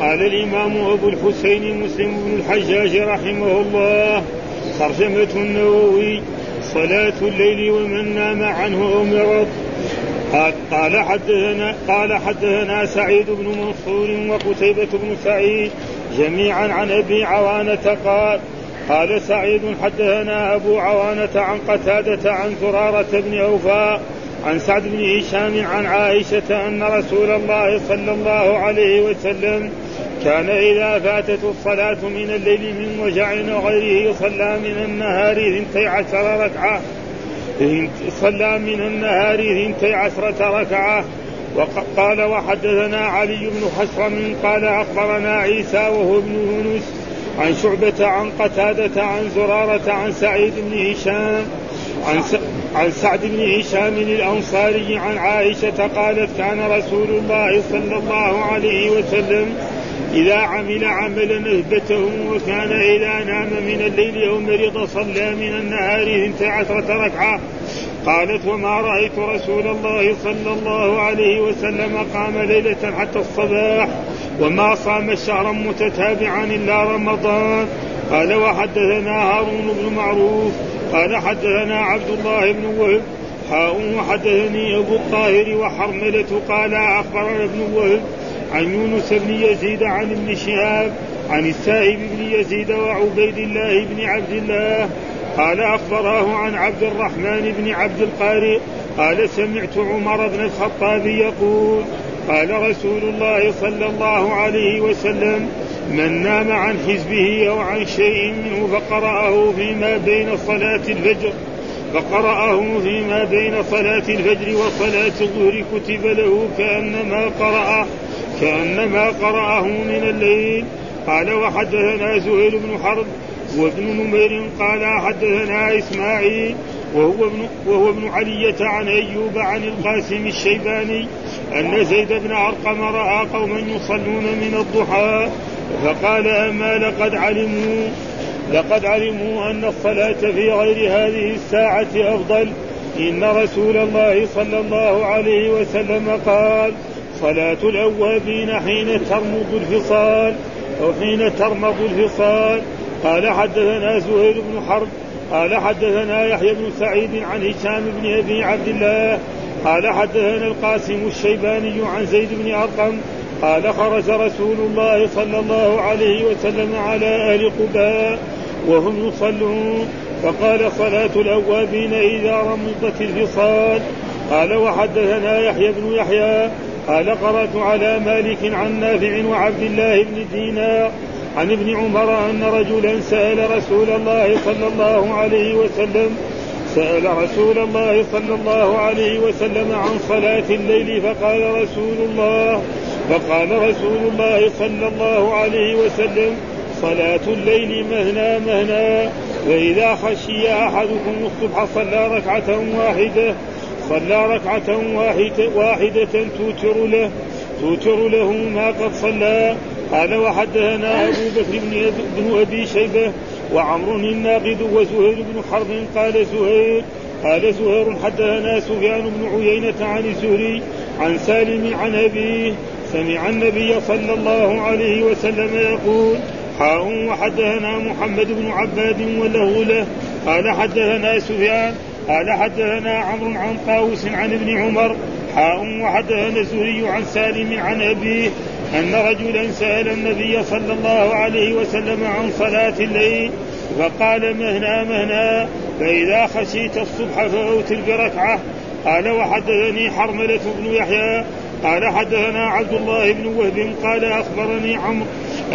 قال الإمام أبو الحسين مسلم بن الحجاج رحمه الله ترجمة النووي صلاة الليل ومن نام عنه أو مرض. قال حدثنا قال حدثنا سعيد بن منصور وقتيبة بن سعيد جميعا عن أبي عوانة قال قال سعيد حدثنا أبو عوانة عن قتادة عن زرارة بن أوفاء عن سعد بن هشام عن عائشة أن رسول الله صلى الله عليه وسلم كان إذا فاتت الصلاة من الليل من وجع وغيره صلى من النهار اثنتي عشر ركعة. صلى من النهار اثنتي عشرة ركعة. وقال وحدثنا علي بن حسرم قال أخبرنا عيسى وهو ابن يونس عن شعبة عن قتادة عن زرارة عن سعيد بن هشام عن عن سعد بن هشام الأنصاري عن عائشة قالت كان رسول الله صلى الله عليه وسلم إذا عمل عملا أثبته وكان إذا نام من الليل أو مرض صلى من النهار اثنتي عشرة ركعة. قالت وما رأيت رسول الله صلى الله عليه وسلم قام ليلة حتى الصباح وما صام شهرا متتابعا إلا رمضان. قال وحدثنا هارون بن معروف. قال حدثنا عبد الله بن وهب. حاء وحدثني أبو الطاهر وحرملة قال أخبرنا ابن وهب عن يونس بن يزيد عن ابن شهاب عن السائب بن يزيد وعبيد الله بن عبد الله قال أخبراه عن عبد الرحمن بن عبد القارئ قال سمعت عمر بن الخطاب يقول قال رسول الله صلى الله عليه وسلم من نام عن حزبه أو عن شيء منه فقرأه فيما بين صلاة الفجر فقرأه فيما بين صلاة الفجر وصلاة الظهر كتب له كأنما قرأ كأنما قرأه من الليل. قال وحدثنا زهير بن حرب وابن نمير قال حدثنا إسماعيل وهو ابن وهو ابن علية عن أيوب عن القاسم الشيباني أن زيد بن أرقم رأى قوما يصلون من الضحى فقال أما لقد علموا؟ لقد علموا أن الصلاة في غير هذه الساعة أفضل. إن رسول الله صلى الله عليه وسلم قال صلاة الأوابين حين ترمض الفصال أو حين ترمض الفصال قال حدثنا زهير بن حرب قال حدثنا يحيى بن سعيد عن هشام بن أبي عبد الله قال حدثنا القاسم الشيباني عن زيد بن أرقم قال خرج رسول الله صلى الله عليه وسلم على أهل قباء وهم يصلون فقال صلاة الأوابين إذا رمضت الفصال قال وحدثنا يحيى بن يحيى قال قرأت على مالك عن نافع وعبد الله بن دينار عن ابن عمر أن رجلا سأل رسول الله صلى الله عليه وسلم سأل رسول الله صلى الله عليه وسلم عن صلاة الليل فقال رسول الله فقال رسول الله صلى الله عليه وسلم صلاة الليل مهنا مهنا وإذا خشي أحدكم الصبح صلى ركعة واحدة صلى ركعة واحدة, واحدة توتر له. توتر له ما قد صلى. قال وحدثنا أبو بكر بن أبي شيبة وعمر الناقد وزهير بن حرب. قال زهير قال زهير حدثنا سفيان بن عيينة عن الزهري عن سالم عن أبيه. سمع النبي صلى الله عليه وسلم يقول حاء وحدثنا محمد بن عباد وله له. قال حدثنا سفيان قال حدثنا عمرو عن طاووس عن ابن عمر حاء وحدثنا الزهري عن سالم عن أبيه أن رجلا سأل النبي صلى الله عليه وسلم عن صلاة الليل فقال مهنا مهنا فإذا خشيت الصبح فأوتر بركعة. قال وحدثني حرملة بن يحيى. قال حدثنا عبد الله بن وهب. قال أخبرني عمرو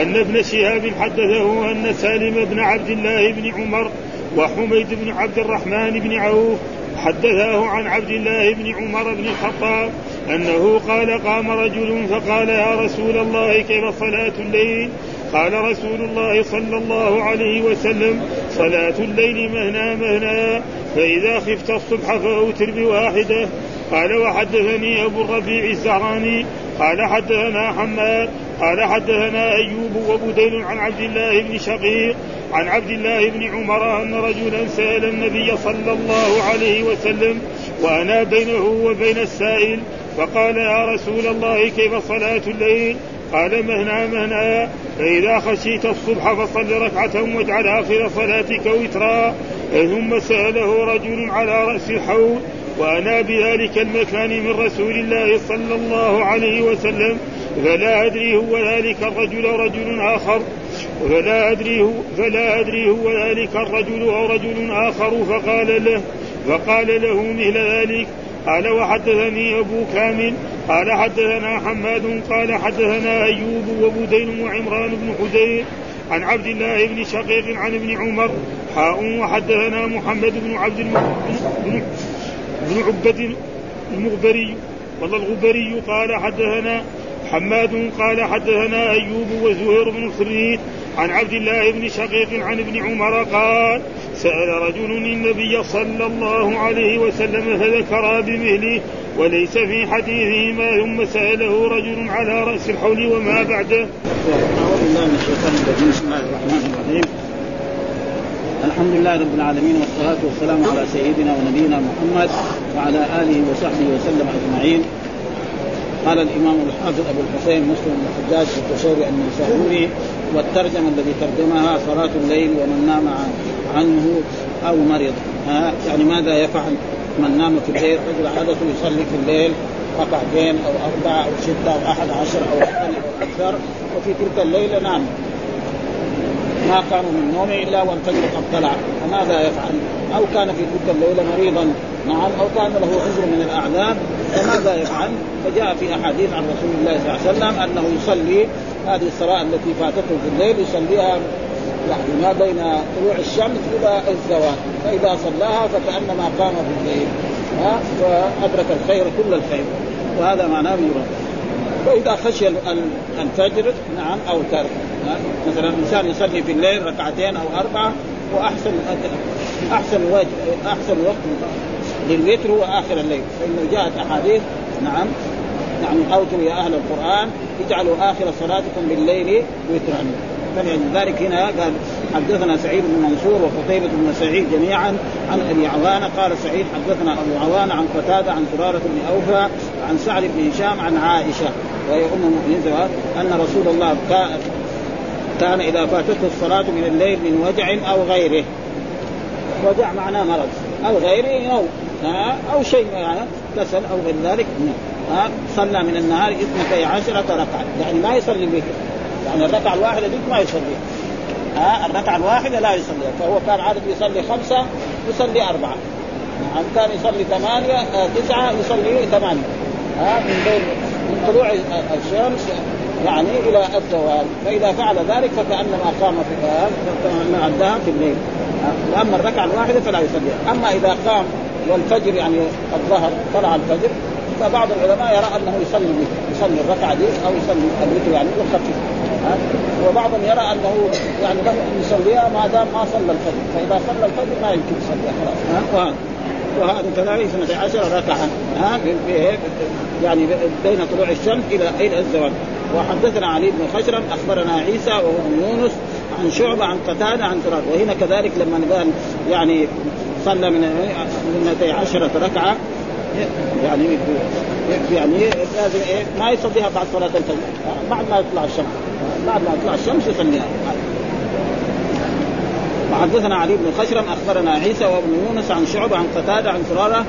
أن ابن شهاب حدثه أن سالم بن عبد الله بن عمر وحميد بن عبد الرحمن بن عوف حدثاه عن عبد الله بن عمر بن الخطاب أنه قال قام رجل فقال يا رسول الله كيف صلاة الليل؟ قال رسول الله صلى الله عليه وسلم صلاة الليل مهنا مهنا فإذا خفت الصبح فأوتر بواحدة. قال وحدثني أبو الربيع الزهراني قال حدثنا حماد قال حدثنا أيوب وبديل عن عبد الله بن شقيق عن عبد الله بن عمر أن رجلا سأل النبي صلى الله عليه وسلم وأنا بينه وبين السائل فقال يا رسول الله كيف صلاة الليل؟ قال مهنا مهنا فإذا خشيت الصبح فصل ركعة واجعل آخر صلاتك وترا. ثم سأله رجل على رأس الحوض وأنا بذلك المكان من رسول الله صلى الله عليه وسلم؟ فلا أدري هو ذلك الرجل أو رجل آخر. فلا أدري هو فلا أدري هو ذلك الرجل أو رجل آخر. فقال له فقال له مثل ذلك. قال وحدثني أبو كامل. قال حدثنا حماد. قال حدثنا أيوب وبدين وعمران بن حدير عن عبد الله بن شقيق عن ابن عمر. حاء وحدثنا محمد بن عبد. بن... بن عبد المغبري. والله الغبري قال حدثنا حماد قال حدثنا أيوب وزهير بن خريج عن عبد الله بن شقيق عن ابن عمر قال سأل رجل النبي صلى الله عليه وسلم فذكر بمهله وليس في حديثهما ثم سأله رجل على رأس الحول وما بعده. الشيطان بسم الله الرحمن الرحيم. الحمد لله رب العالمين والصلاة والسلام على سيدنا ونبينا محمد وعلى آله وصحبه وسلم أجمعين قال الإمام الحافظ أبو الحسين مسلم بن الحجاج في التشهير النسائي والترجمة الذي ترجمها صلاة الليل ومن نام عنه أو مرض. يعني ماذا يفعل من نام في الليل؟ رجل عادته يصلي في الليل ركعتين أو أربعة أو ستة أو أحد عشر أو أو أكثر وفي تلك الليلة نام. ما قام من نومه إلا والفجر قد طلع فماذا يفعل؟ أو كان في تلك الليلة مريضا نعم أو كان له عذر من الأعذار فماذا يفعل؟ فجاء في أحاديث عن رسول الله صلى الله عليه وسلم أنه يصلي هذه الصلاة التي فاتته في الليل يصليها يعني ما بين طلوع الشمس إلى الزوال. فإذا صلاها فكأنما قام في الليل. ها؟ فأدرك الخير كل الخير. وهذا معناه يرى فاذا خشي الفجر نعم أو ترك. مثلا الانسان يصلي في الليل ركعتين أو أربعة وأحسن أحسن وجه أحسن وقت. للوتر هو اخر الليل. فإنه جاءت أحاديث نعم يعني اوتوا يا أهل القرآن اجعلوا آخر صلاتكم بالليل وترا. فلذلك هنا قال حدثنا سعيد بن منصور وقتيبة بن سعيد جميعا عن أبي عوانة قال سعيد حدثنا أبو عوانة عن قتادة عن سراره بن أوفى عن سعد بن هشام عن عائشة. وهي أم المؤمنين أن رسول الله كان إذا فاتته الصلاة من الليل من وجع أو غيره. وجع معناه مرض أو غيره نوم أو شيء يعني كسل أو غير ذلك ها صلى من النهار اثنتي عشرة ركعة. يعني ما يصلي بك يعني الركعة الواحدة ديك ما يصلي ها الركعة الواحدة لا يصلي فهو كان عادة يصلي خمسة يصلي أربعة. نعم كان يصلي ثمانية آه، تسعة يصلي ثمانية. ها من بين من طلوع الشمس يعني إلى الزوال فإذا فعل ذلك فكأنما قام في اداها في الليل. وأما الركعة الواحدة فلا يصلي أما إذا قام والفجر يعني الظهر طلع الفجر فبعض العلماء يرى أنه يصلي يصلي الركعة دي أو يصلي الوتر يعني يخفف وبعضهم يرى أنه يعني له أن يصليها ما دام ما صلى الفجر فإذا صلى الفجر ما يمكن يصليها خلاص وهذا كذلك 12 ركعة ها؟ يعني بين طلوع الشمس إلى إلى الزوال. وحدثنا علي بن خشرم أخبرنا عيسى وهو يونس عن شعبة عن قتادة عن تراب. وهنا كذلك لما قال يعني صلى من من 12 ركعة. يعني يعني لازم إيه؟ ما يصليها بعد صلاة الفجر. بعد ما يطلع الشمس. بعد ما يطلع الشمس يصليها. وحدثنا علي بن خشرم أخبرنا عيسى وابن يونس عن شعبة عن قتادة عن فرارة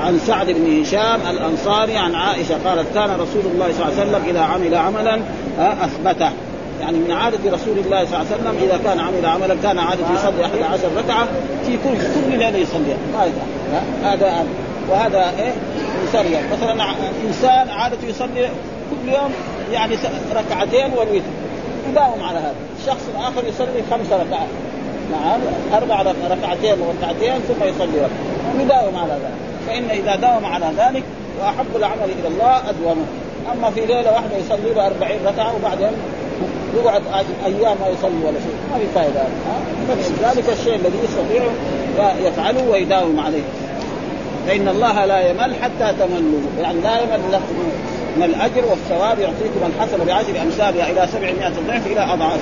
عن سعد بن هشام الأنصاري عن عائشة قالت كان رسول الله صلى الله عليه وسلم إذا عمل عملا أثبته. يعني من عادة رسول الله صلى الله عليه وسلم إذا كان عمل عملا كان عادة يصلي أحد عشر ركعة في كل كل ليلة يصليها. ما هذا وهذا إيه؟ إنسان مثلا إنسان عادة يصلي كل يوم يعني ركعتين والوتر. يداوم على هذا. الشخص الآخر يصلي خمس ركعات. نعم. أربع ركعتين وركعتين ثم يصلي ركعة. يداوم على ذلك. فإن إذا داوم على ذلك وأحب العمل إلى الله أدومه. أما في ليلة واحدة يصلي له 40 ركعة وبعدين يقعد أيام ما يصلي ولا شيء. ما في فائدة. فلذلك الشيء الذي يستطيع يفعله ويداوم عليه. فإن الله لا يمل حتى تملوا. يعني لا يمل لكم من الأجر والثواب يعطيكم الحسن بعشر امثالها إلى 700 ضعف إلى أضعاف.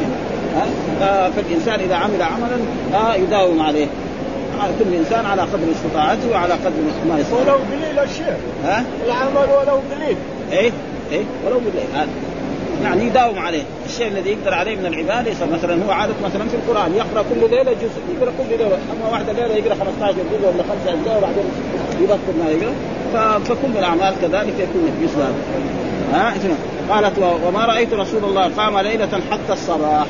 فالإنسان إذا عمل عملا يداوم عليه. كل إنسان على قدر استطاعته وعلى قدر ما يستطيع. ولو بالليل الشيخ ها؟ العمل ولو بالليل إيه؟ إيه؟ ولو بالليل يعني يداوم عليه. الشيء الذي يقدر عليه من العباده مثلا هو عادة مثلا في القرآن يقرأ كل ليلة جزء يقرأ كل ليلة. أما واحدة ليلة يقرأ 15 جزء ولا خمسة أجزاء وبعدين يبطل ما يقرأ. فكل الأعمال كذلك يكون مثل هذا. ها قالت وما رأيت رسول الله قام ليلة حتى الصباح.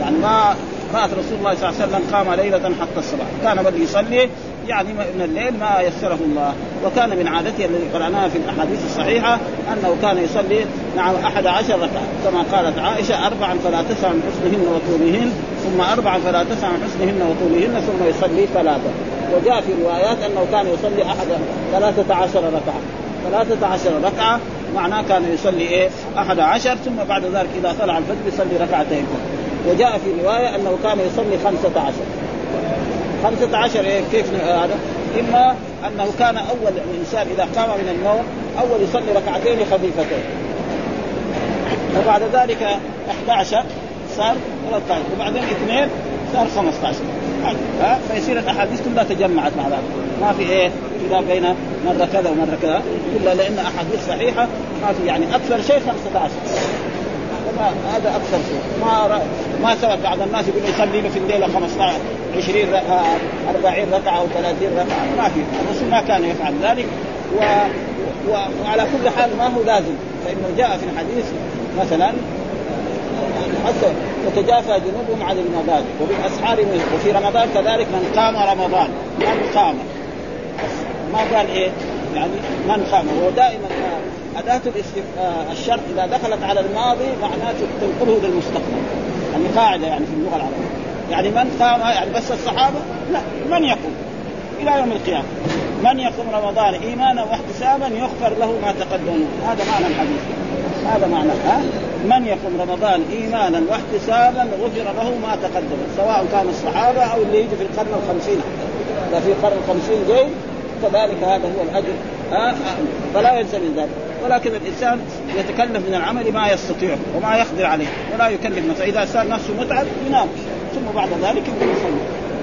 يعني ما رأت رسول الله صلى الله عليه وسلم قام ليلة حتى الصباح. كان بل يصلي يعني من الليل ما يسره الله. وكان من عادته الذي قرأناها في الأحاديث الصحيحة أنه كان يصلي نعم أحد عشر ركعة. كما قالت عائشة أربعا فلا تسع من حسنهن وطولهن ثم أربعا فلا تسع من حسنهن وطولهن ثم يصلي ثلاثة. وجاء في روايات أنه كان يصلي أحد ثلاثة عشر ركعة. ثلاثة عشر ركعة معناه كان يصلي إيه؟ أحد عشر ثم بعد ذلك إذا طلع الفجر يصلي ركعتين. وجاء في رواية أنه كان يصلي خمسة عشر. خمسة عشر إيه كيف هذا؟ إما أنه كان أول الإنسان إذا قام من النوم أول يصلي ركعتين خفيفتين. وبعد ذلك 11 صار 13 وبعدين اثنين صار 15 ها؟ فيصير الأحاديث كلها تجمعت مع بعض. ما في إيه؟ خلاف بين مرة كذا ومرة كذا. كلها لأن أحاديث صحيحة ما في يعني أكثر شيء 15 هذا أكثر شيء. ما ما ثبت بعض الناس يقول يصلي له في الليلة 15 20 ركعة 40 ركعة أو 30 ركعة. ما في. الرسول ما كان يفعل ذلك. و... و... وعلى كل حال ما هو لازم. فإنه جاء في الحديث مثلا حتى تتجافى جنوبهم عن المضاجع. وبالاسحار وفي رمضان كذلك من قام رمضان. من قام. ما قال إيه؟ يعني من قام. هو دائما أداة الشرط إذا دخلت على الماضي معناته تنقله للمستقبل يعني قاعدة يعني في اللغة العربية. يعني من قام يعني بس الصحابة؟ لا من يقوم؟ إلى يوم القيامة. من يقوم رمضان إيمانا واحتسابا يغفر له ما تقدم هذا معنى الحديث. هذا معنى ها؟ من يقوم رمضان إيمانا واحتسابا غفر له ما تقدم سواء كان الصحابة أو اللي يجي في القرن الخمسين. إذا في القرن الخمسين جاي كذلك هذا هو الأجر. ها؟ فلا ينسى من ذلك. ولكن الإنسان يتكلف من العمل ما يستطيع وما يقدر عليه ولا يكلف نفسه. إذا صار نفسه متعب ينام. ثم بعد ذلك يقدر يصلي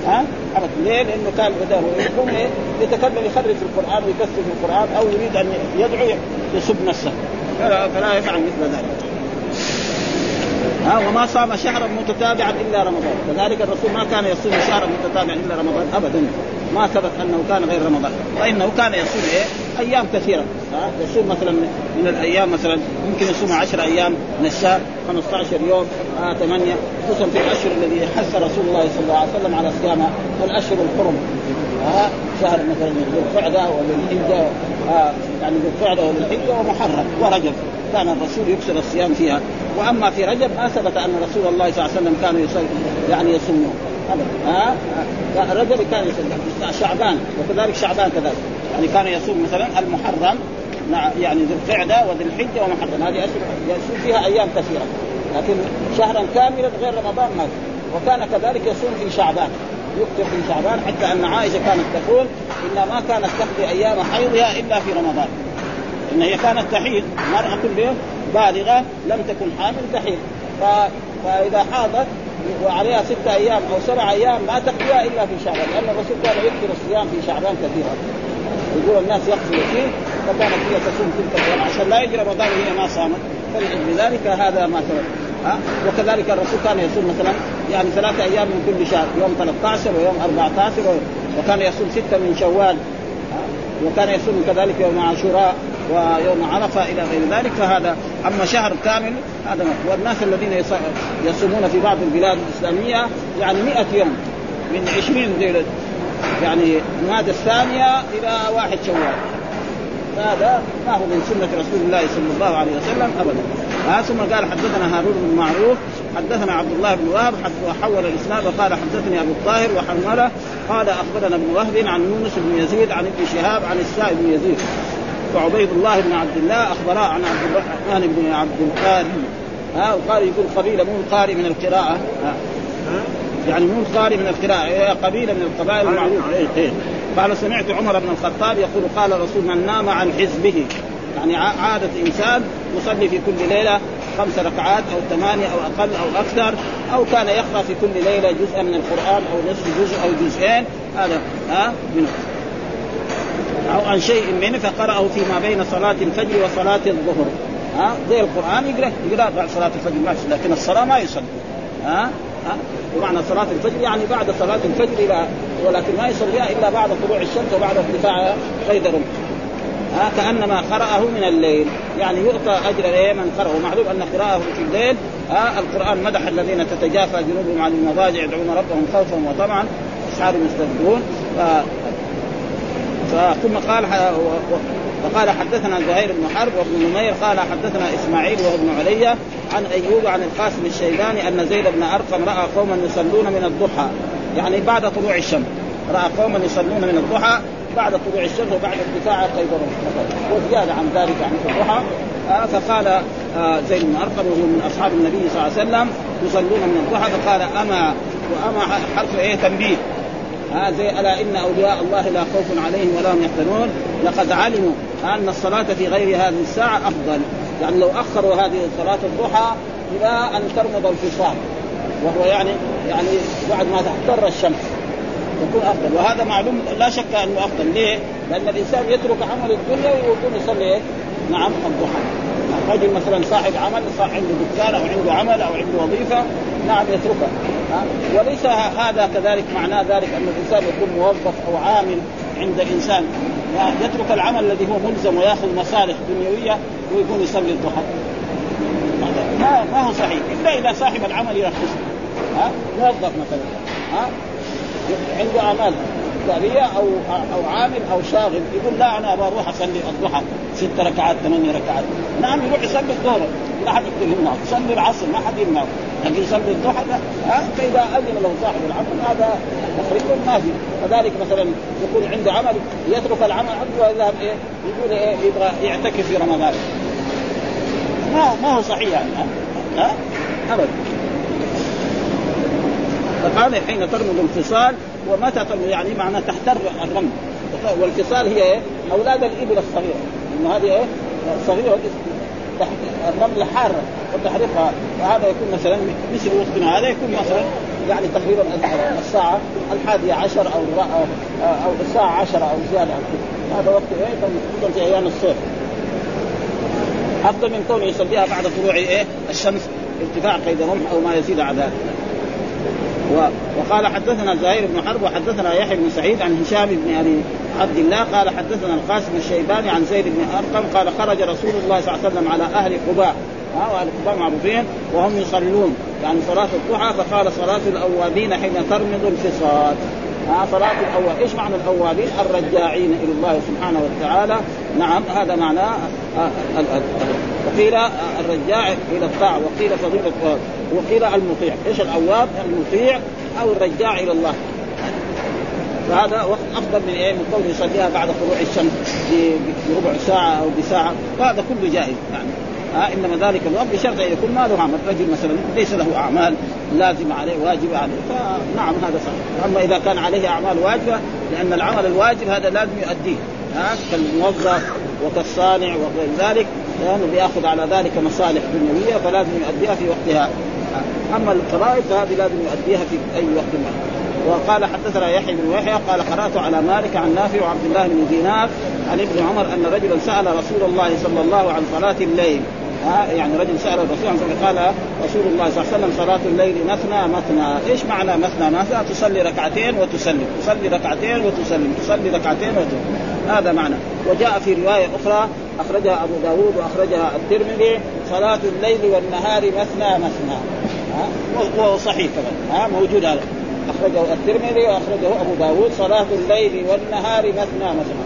ها؟ ابدا ليه؟ لأنه كان يقوم إيه؟ يتكلم يخرج في القرآن ويكثر في القرآن أو يريد أن يدعو يسب نفسه. فلا, فلا يفعل مثل ذلك. ها؟ وما صام شهرا متتابعا إلا رمضان. كذلك الرسول ما كان يصوم شهرا متتابعا إلا رمضان ابدا. ما ثبت أنه كان غير رمضان. فإنه كان يصوم إيه؟ أيام كثيرة. يصوم مثلا من الأيام مثلا يمكن يصوم 10 أيام من الشهر 15 يوم آه 8 خصوصا في الاشهر الذي حث رسول الله صلى الله عليه وسلم على صيامها الاشهر الحرم. شهر مثلا ذو القعدة وذو الحجه يعني ذو القعدة وذو الحجه ومحرم ورجب. كان الرسول يكسر الصيام فيها. وأما في رجب ما ثبت أن رسول الله صلى الله عليه وسلم كان يعني يصوم ها؟ رجب كان يصوم شعبان وكذلك شعبان كذلك. يعني كان يصوم مثلا المحرم يعني ذو القعدة وذو الحجة ومحرم. هذه أشهر يصوم فيها أيام كثيرة. لكن شهرا كاملا غير رمضان ما وكان كذلك يصوم في شعبان يكتب في شعبان حتى أن عائشة كانت تقول انها ما كانت تقضي أيام حيضها إلا في رمضان. إن هي كانت تحيض المراه كل بالغة لم تكن حامل تحيض. ف... فإذا حاضت وعليها ستة أيام أو سبع أيام ما تقضيها إلا في شعبان لأن الرسول كان يكثر الصيام في شعبان كثيرا. يقول الناس يقضي فيه فكانت هي تصوم تلك الأيام. عشان لا يجي رمضان وهي ما صامت فلذلك هذا ما ثبت ها؟ وكذلك الرسول كان يصوم مثلا يعني ثلاثة أيام من كل شهر يوم 13 ويوم 14 وكان يصوم ستة من شوال. وكان يصوم كذلك يوم عاشوراء ويوم عرفة إلى غير ذلك فهذا أما شهر كامل هذا والناس الذين يصومون في بعض البلاد الإسلامية يعني 100 يوم من 20 ذي يعني المادة الثانية إلى واحد شوال. هذا ما هو من سنة رسول الله صلى الله عليه وسلم أبدا. آه ثم قال حدثنا هارون بن معروف حدثنا عبد الله بن وهب وحول الإسناد وقال حدثني أبو الطاهر وحمله قال أخبرنا ابن وهب عن يونس بن يزيد عن ابن شهاب عن السائب بن يزيد وعبيد الله بن عبد الله أخبرا عن عبد الرحمن بن عبد القاري ها القاري يقول قبيلة مو القاري من القراءة. ها يعني مو القاري من القراءة هي قبيلة من القبائل المعروفه إيه إيه. قال سمعت عمر بن الخطاب يقول قال الرسول من نام عن حزبه. يعني عادة إنسان يصلي في كل ليلة خمس ركعات أو ثمانية أو أقل أو أكثر أو كان يقرأ في كل ليلة جزءا من القرآن أو نصف جزء أو جزئين. هذا ها منه أو عن شيء منه فقرأه فيما بين صلاة الفجر وصلاة الظهر. ها زي القرآن يقرأ يقرأ بعد صلاة الفجر ماشي لكن الصلاة ما يصلي. ها؟ ها؟ بمعنى صلاة الفجر يعني بعد صلاة الفجر إلى ولكن ما يصليها إلا بعد طلوع الشمس وبعد ارتفاع رمح ها؟ كأنما قرأه من الليل. يعني يعطى أجر إيه من قرأه. معلوم أن قراءه في الليل ها؟ القرآن مدح الذين تتجافى جنوبهم عن المضاجع يدعون ربهم خوفا وطمعا. اسحار ف... ثم قال وقال حدثنا زهير بن حرب وابن نمير قال حدثنا إسماعيل وابن علي عن أيوب عن القاسم الشيباني أن زيد بن أرقم رأى قوما يصلون من الضحى. يعني بعد طلوع الشمس. رأى قوما يصلون من الضحى بعد طلوع الشمس وبعد ارتفاع قيدرهم وزيادة عن ذلك عن الضحى. آه فقال آه زيد بن أرقم وهو من أصحاب النبي صلى الله عليه وسلم يصلون من الضحى. فقال أما وأما حرف إيه؟ تنبيه. ها زي ألا إن أولياء الله لا خوف عليهم ولا هم يحزنون. لقد علموا أن الصلاة في غير هذه الساعة أفضل. يعني لو أخروا هذه صلاه الضحى إلى أن ترمض الفصال وهو يعني يعني بعد ما تحتر الشمس. يكون أفضل. وهذا معلوم لا شك أنه أفضل. ليه؟ لأن الإنسان يترك عمل الدنيا ويكون يصلي نعم الضحى. رجل مثلا صاحب عمل صاحب عنده دكان أو عنده عمل أو عنده وظيفة نعم يتركها. وليس هذا كذلك معناه ذلك أن الإنسان يكون موظف أو عامل عند إنسان. يترك العمل الذي هو ملزم ويأخذ مصالح دنيوية ويكون يصلي الضحى ما ما هو صحيح. إلا إذا صاحب العمل يرخص ها؟ موظف مثلا. ها؟ عنده اعمال تجاريه أو أو عامل أو شاغل يقول لا أنا أبغى أصلي الضحى ست ركعات ثمانية ركعات. نعم يروح يصلي الظهر لا احد يقدر يمنعه يصلي العصر ما حد يمنعه لكن يصلي الضحى ها فإذا أذن له صاحب العمل هذا تقريبا ما في. كذلك مثلا يكون عنده عمل يترك العمل ويذهب إيه؟ يقول إيه؟ يبغى يعتكف في رمضان. ما ما هو صحيح يعني ها؟ ابدا. فقال حين ترمض الفصال ومتى يعني معنى تحتر الرمل. والفصال هي إيه؟ أولاد الإبل الصغيره إنه هذه إيه؟ صغيرة الرمل حارة وتحرقها وهذا يكون مثلا مثل وقتنا هذا يكون مثلا يعني تقريبا الساعة الحادية عشر أو أو الساعة عشرة أو زيادة عن كذا هذا وقت إيه؟ في أيام الصيف. أفضل من كونه يصليها بعد طلوع إيه؟ الشمس ارتفاع قيد رمح أو ما يزيد على ذلك. وقال حدثنا زهير بن حرب وحدثنا يحيى بن سعيد عن هشام بن أبي عبد الله قال حدثنا القاسم الشيباني عن زيد بن أرقم قال خرج رسول الله صلى الله عليه وسلم على أهل قباء. ها وأهل قباء معروفين وهم يصلون. يعني صلاة الضحى فقال صلاة الاوابين حين ترمض الفصال. ها صلاة الأواب، إيش معنى الأوابين؟ الرجاعين إلى الله سبحانه وتعالى، نعم هذا معناه وقيل الرجاع إلى الطاعة، وقيل فضيلة وقيل المطيع، إيش الأواب؟ المطيع أو الرجاع إلى الله، فهذا وقت أفضل من إيه؟ من كونه يصليها بعد طلوع الشمس بربع ساعة أو بساعة. فهذا كله جائز يعني. ها؟ إنما ذلك الوقت بشرط أن يكون ما له عمل، رجل مثلا ليس له أعمال لازمه عليه واجبه عليه. فنعم هذا صحيح، أما إذا كان عليه أعمال واجبة لأن العمل الواجب هذا لازم يؤديه. ها؟ كالموظف وكالصانع وغير ذلك. لأنه بيأخذ على ذلك مصالح دنيوية فلازم يؤديها في وقتها. أما الفرائض فهذه لازم يؤديها في أي وقت ما. وقال حدثنا يحيى بن يحيى قال قرأت على مالك عن نافع وعبد الله بن دينار عن ابن عمر أن رجلا سأل رسول الله صلى الله عن صلاة الليل. ها يعني رجل سأل الرسول عن قال رسول الله صلى الله عليه وسلم صلاة الليل مثنى مثنى، إيش معنى مثنى مثنى؟ تصلي ركعتين وتسلم، تصلي ركعتين وتسلم، تصلي ركعتين وتسلم، هذا معنى، وجاء في رواية أخرى أخرجها أبو داود وأخرجها الترمذي. صلاة الليل والنهار مثنى مثنى، وهو صحيح كمان، ها؟ موجود هذا، أخرجه الترمذي وأخرجه أبو داود. صلاة الليل والنهار مثنى مثنى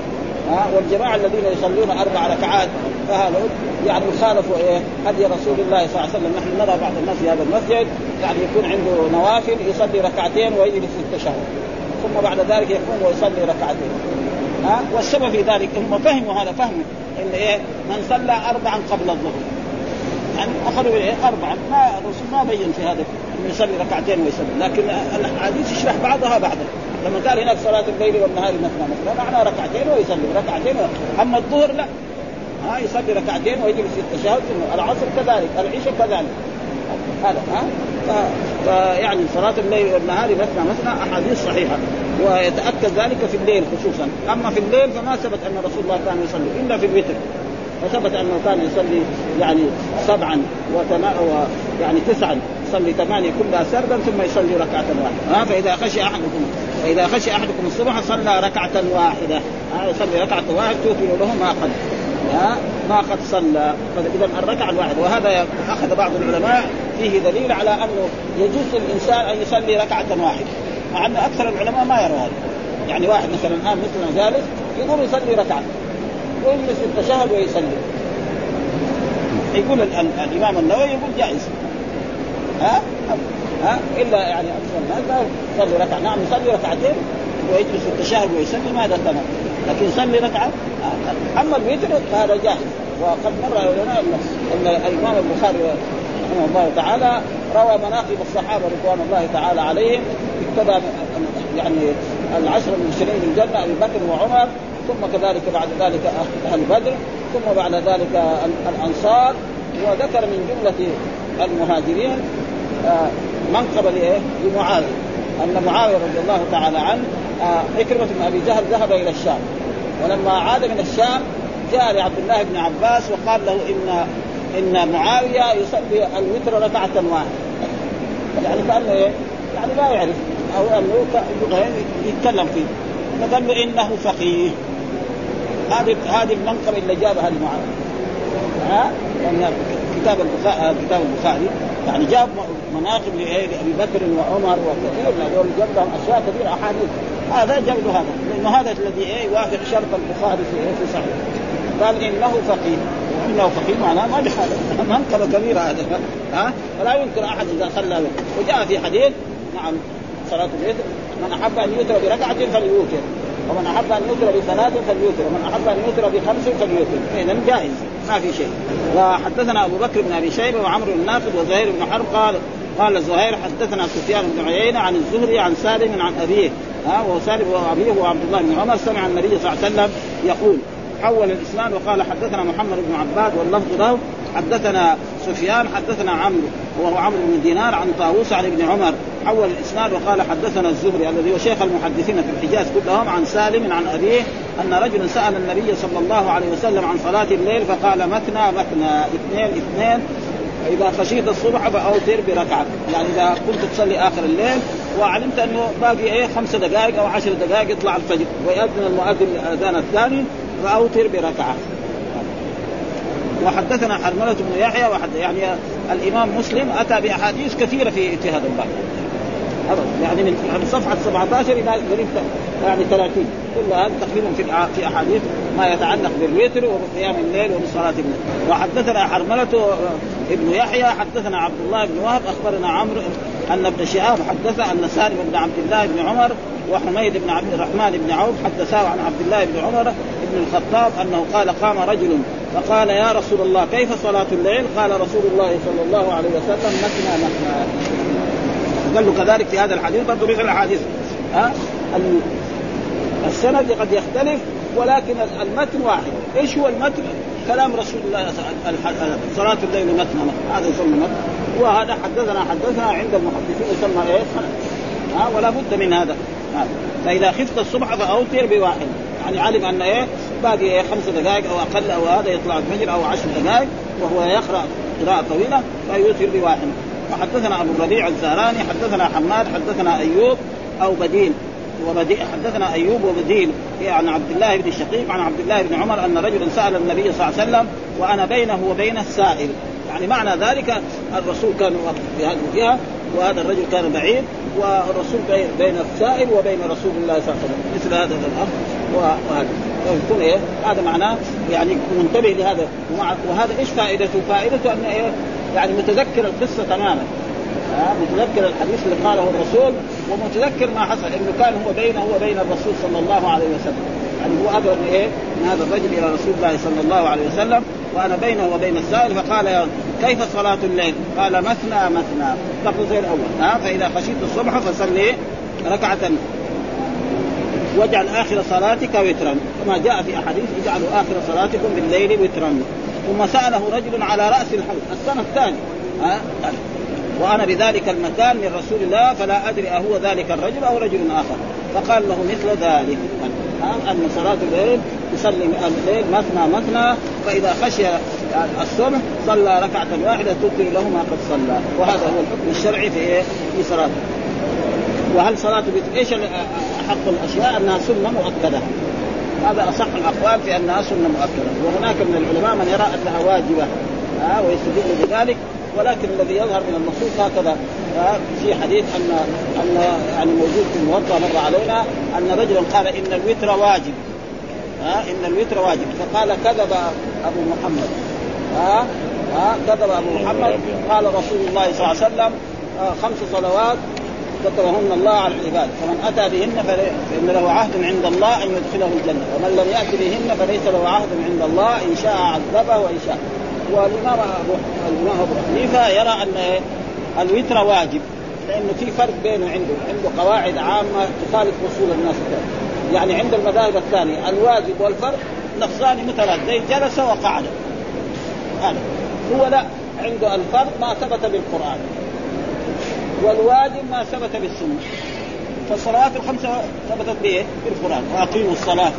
ها؟ والجماعة الذين يصلون أربع ركعات فهذا يعني خالفوا إيه؟ هدي رسول الله صلى الله عليه وسلم. نحن نرى بعض الناس في هذا المسجد يعني يكون عنده نوافل يصلي ركعتين ويجلس في التشهد ثم بعد ذلك يقوم ويصلي ركعتين. ها؟ والسبب في ذلك هم فهموا هذا فهموا إن إيه؟ من صلى اربعا قبل الظهر. أخذوا إيه اربعا ما الرسول ما بين في هذا انه يصلي ركعتين ويسلم لكن الاحاديث يشرح بعضها بعضا. لما قال هناك صلاة الليل والنهار مثنى مثنى معناه ركعتين ويسلم ركعتين أما الظهر لا. ها يصلي ركعتين ويجلس في التشهد. العصر كذلك العشاء كذلك. هذا ها؟ فيعني صلاة الليل والنهار مثنى مثنى أحاديث صحيحة. ويتأكد ذلك في الليل خصوصا. أما في الليل فما ثبت أن رسول الله كان يصلي إلا في الوتر. وثبت أنه كان يصلي يعني سبعا وتنا يعني تسعا يصلي ثمانية كلها سردا ثم يصلي ركعة واحدة. ها فإذا خشي احدكم فإذا خشي أحدكم الصبح صلى ركعة واحدة. ها يصلي ركعة واحدة توفي له ما قد ها ما قد صلى. فاذا الركعة الواحدة. وهذا أخذ بعض العلماء فيه دليل على أنه يجوز للانسان أن يصلي ركعة واحدة مع أن أكثر العلماء ما يرى هذا. يعني واحد مثلا الان مثلنا جالس يقول يصلي ركعة. ويجلس التشهد ويصلي. يقول الإمام النووي يقول جائز. ها؟ ها؟ إلا يعني أكثر الناس يصلي ركعة. نعم يصلي ركعتين ويجلس التشهد ويصلي ما هذا تمام لكن يصلي ركعة؟ أما الوتر فهذا جائز. وقد مر لنا أن الإمام البخاري رحمه الله تعالى روى مناقب الصحابة رضوان الله تعالى عليهم ابتدى يعني العشر المبشرين بالجنه أبي بكر وعمر ثم كذلك بعد ذلك أهل بدر ثم بعد ذلك الأنصار وذكر من جملة المهاجرين آه، منقبه لمعاوية أن معاوية رضي الله تعالى عنه عكرمه آه، بن أبي جهل ذهب إلى الشام ولما عاد من الشام جاء لعبد الله بن عباس وقال له ان إن معاوية يصلي الوتر ركعة واحدة. يعني كأنه إيه؟ يعني لا يعرف أو أنه يتكلم فيه. فقال له إنه فقيه. هذه هذه المنقبه اللي جابها لمعاويه ها؟ يعني كتاب البخاري كتاب البخاري يعني جاب مناقب لابي بكر وعمر وكثير من هذول جاب لهم أشياء كثيرة أحاديث. هذا جاب له هذا لأنه هذا الذي إيه يوافق شرط البخاري في في صحيح. قال إنه فقيه. إنه فقيه معناه ما بحاله منقبه كبيره هذا. ها؟ فلا يمكن أحد إذا صلى وجاء في حديث نعم صلاة الوتر من أحب أن يوتر بركعه فليوتر. ومن أحب أن يوتر بثلاث فليوتر ومن أحب أن يوتر بخمس فليوتر. اذا جائز ما في شيء. وحدثنا أبو بكر بن أبي شيبة وعمرو النافذ وزهير بن حرب قال قال زهير حدثنا سفيان بن عيينة عن الزهري عن سالم عن أبيه ها وهو سالم وأبيه وعبد الله بن عمر سمع النبي صلى الله عليه وسلم يقول حول الإسلام وقال حدثنا محمد بن عباد واللفظ له حدثنا سفيان حدثنا عمرو وهو عمرو بن دينار عن طاووس عن ابن عمر حول الإسناد وقال حدثنا الزهري الذي هو شيخ المحدثين في الحجاز كلهم عن سالم عن أبيه أن رجلا سأل النبي صلى الله عليه وسلم عن صلاة الليل فقال مثنى مثنى اثنين اثنين إذا خشيت الصبح فأوتر بركعه يعني إذا كنت تصلي آخر الليل وعلمت أنه باقي إيه خمس دقائق أو عشر دقائق يطلع الفجر. ويأذن المؤذن الأذان الثاني فأوتر بركعة. وحدثنا حرملة بن يحيى وحد يعني الإمام مسلم أتى بأحاديث كثيرة في اجتهاد الباب يعني من صفحة 17 إلى قريب يعني 30 كل هذا تقريبا في في أحاديث ما يتعلق بالوتر وبقيام الليل وبصلاة الليل. وحدثنا حرملة ابن يحيى حدثنا عبد الله بن وهب أخبرنا عمرو أن ابن شهاب حدث أن سالم بن عبد الله بن عمر وحميد بن عبد الرحمن بن عوف حدثاه عن عبد الله بن عمر بن الخطاب أنه قال قام رجل فقال يا رسول الله كيف صلاة الليل؟ قال رسول الله صلى الله عليه وسلم مثنى مثنى قال له كذلك في هذا الحديث برضه مثل الحديث ها السند قد يختلف ولكن المتن واحد، إيش هو المتن؟ كلام رسول الله صلاة الليل مثنى هذا يسمى متن وهذا حدثنا حدثنا عند المحدثين يسمى إيه؟ ها ولا بد من هذا. فإذا خفت الصبح فاوتر بواحد. يعني علم أن إيه باقي إيه خمس دقائق أو أقل أو هذا يطلع الفجر أو عشر دقائق وهو يقرأ قراءة طويلة فيوتر بواحد. وحدثنا أبو الربيع الزهراني حدثنا حماد حدثنا أيوب أو بدين وبديل حدثنا أيوب وبديل. عن عبد الله بن الشقيق عن عبد الله بن عمر أن رجلا سأل النبي صلى الله عليه وسلم وأنا بينه وبين السائل. يعني معنى ذلك الرسول كان في هذه الجهه وهذا الرجل كان بعيد. والرسول بين السائل وبين رسول الله صلى الله عليه وسلم. مثل هذا الامر وهذا. يكون إيه؟ هذا معناه يعني منتبه لهذا. وهذا إيش فائدته؟ فائدته أن إيه؟ يعني متذكر القصة تماما. متذكر الحديث اللي قاله الرسول ومتذكر ما حصل. إنه كان هو بينه وبين الرسول صلى الله عليه وسلم. يعني هو أدرى من إيه؟ من هذا الرجل إلى رسول الله صلى الله عليه وسلم. وأنا بينه وبين السائل فقال يا كيف صلاة الليل؟ قال مثنى مثنى. لفظ زي الأول ها؟ فإذا خشيت الصبح فصلي ركعة. واجعل آخر صلاتك وترا. كما جاء في أحاديث اجعلوا آخر صلاتكم بالليل وترا. ثم سأله رجل على رأس الحوض السنة الثانية ها؟ وأنا بذلك المكان من رسول الله فلا أدري أهو ذلك الرجل أو رجل آخر. فقال له مثل ذلك. أن صلاة الليل يصلي الليل مثنى مثنى فإذا خشي الصبح صلى ركعة واحدة تكثر له ما قد صلى. وهذا هو الحكم الشرعي في إيه؟ في صلاته وهل صلاة إيش أحق الأشياء؟ أنها سنة مؤكدة. هذا أصح الأقوال في أنها سنة مؤكدة. وهناك من العلماء من يرى أنها واجبة. ها ويستدل بذلك. ولكن الذي يظهر من النصوص هكذا في حديث ان أن يعني موجود في الموطأ مر علينا أن رجلا قال إن الوتر واجب ها إن الوتر واجب فقال كذب أبو محمد ها ها كذب أبو محمد قال رسول الله صلى الله عليه وسلم خمس صلوات كتبهن الله على العباد فمن أتى بهن فان له عهد عند الله أن يدخله الجنة ومن لم يأت بهن فليس له عهد عند الله إن شاء عذبه وإن شاء. والامام ابو الامام ابو حنيفه يرى أن الوتر واجب لأنه في فرق بينه عنده عنده قواعد عامة تخالف أصول الناس يعني عند المذاهب الثانية الواجب والفرق نصان متراد زي جلس وقعد. هذا. هو لا عنده الفرق ما ثبت بالقرآن. والواجب ما ثبت بالسنة. فالصلوات الخمسة ثبتت بإيه؟ بالقرآن. وأقيموا الصلاة.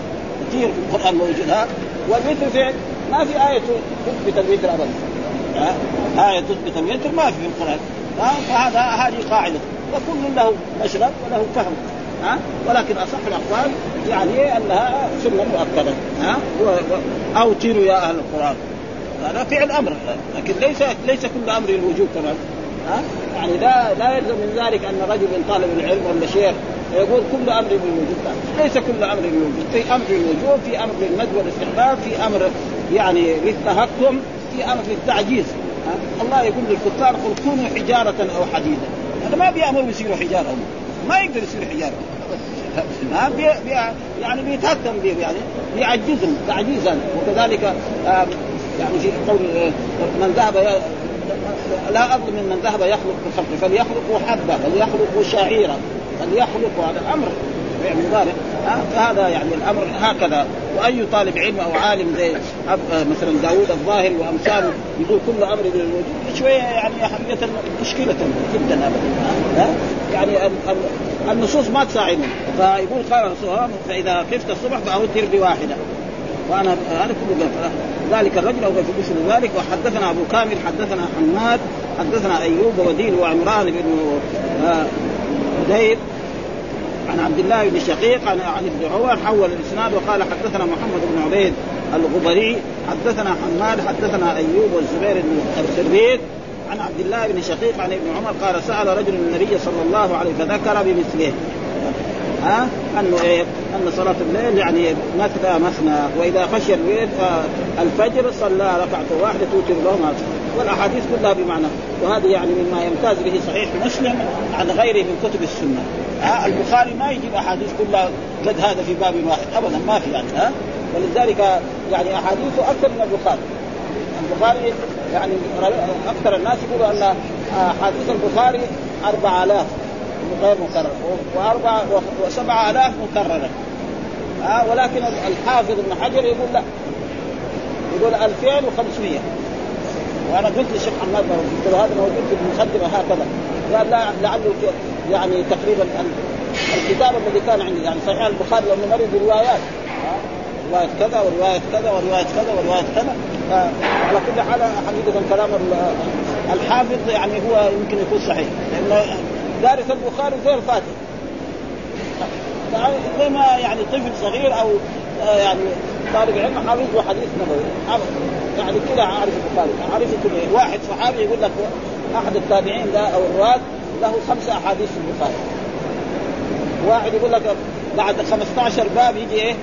كثير في القرآن موجود ها؟ والوتر فعل ما في آية تثبت الوتر أبدا آية تثبت الوتر ما في في القرآن. فهذا هذه قاعدة. وكل له مشرب وله فهم ها؟ ولكن أصح الأقوال يعني أنها سنة مؤكدة. ها؟ أو تيروا يا أهل القرآن. هذا فعل أمر. لكن ليس ليس كل أمر الوجوب كمان ها؟ يعني لا لا يلزم من ذلك أن رجل من طالب العلم ولا شيخ يقول كل أمر بالوجوب ليس كل أمر بالوجوب في أمر الوجوب في أمر بالمد والاستحباب في أمر يعني للتهكم في أمر للتعجيز الله يقول للكفار قل كونوا حجارة أو حديدا. هذا ما بيأمر يصيروا حجارة ما يقدر يصير حجارة. ما بي بي يعني بيتهكم به يعني بيعجزهم تعجيزا. وكذلك يعني في قول من ذهب لا اظلم من من ذهب يخلق بخلقه فليخلقوا حبة فليخلقوا شعيرا فليخلقوا هذا أمر من ذلك. فهذا يعني الأمر هكذا. وأي طالب علم أو عالم زي مثلا داوود الظاهر وأمثاله يقول كل أمر للوجود شوية يعني حقيقه مشكلة جدا ابدا. يعني النصوص ما تساعدهم فيقول قال فإذا خفت الصبح فأوتر بواحدة. وأنا هذا كله ذلك الرجل أو في مثل ذلك. وحدثنا أبو كامل حدثنا حماد حدثنا أيوب ودين وعمران بن هدير عن عبد الله بن شقيق عن عن ابن عمر حول الإسناد وقال حدثنا محمد بن عبيد الغبري حدثنا حماد حدثنا أيوب والزبير بن الخريت عن عبد الله بن شقيق عن ابن عمر قال سأل رجل النبي صلى الله عليه فذكر بمثله. ها؟ انه إيه أن صلاة الليل يعني مثنى مثنى وإذا خشي الليل الفجر صلى ركعة واحدة توتر له والأحاديث كلها بمعنى. وهذا يعني مما يمتاز به صحيح مسلم عن غيره من كتب السنة. ها؟ البخاري ما يجيب أحاديث كلها قد هذا في باب واحد. ابدا ما في يعني ها؟ ولذلك يعني أحاديثه أكثر من البخاري. البخاري يعني أكثر الناس يقولوا أن أحاديث البخاري 4000 غير مكرر. وأربعة وسبعة آلاف مكررة. آه ولكن الحافظ ابن حجر يقول لا. يقول 2500 وأنا قلت للشيخ حماد قلت له هذا موجود في المقدمة هكذا. قال لا لعله يعني تقريبا الكتاب الذي كان عندي يعني صحيح البخاري لأنه مرض بروايات رواية كذا ورواية كذا ورواية كذا ورواية كذا. على كل حال حقيقة كلام الحافظ يعني هو يمكن يكون صحيح. لأنه دارس البخاري زي الفاتح. زي ما يعني طفل صغير أو يعني طالب علم حافظ له حديث نبوي. يعني كذا عارف البخاري. عارف كل واحد صحابي يقول لك أحد التابعين ده أو الرواد له خمسة أحاديث في البخاري. واحد يقول لك بعد 15 باب يجي إيه؟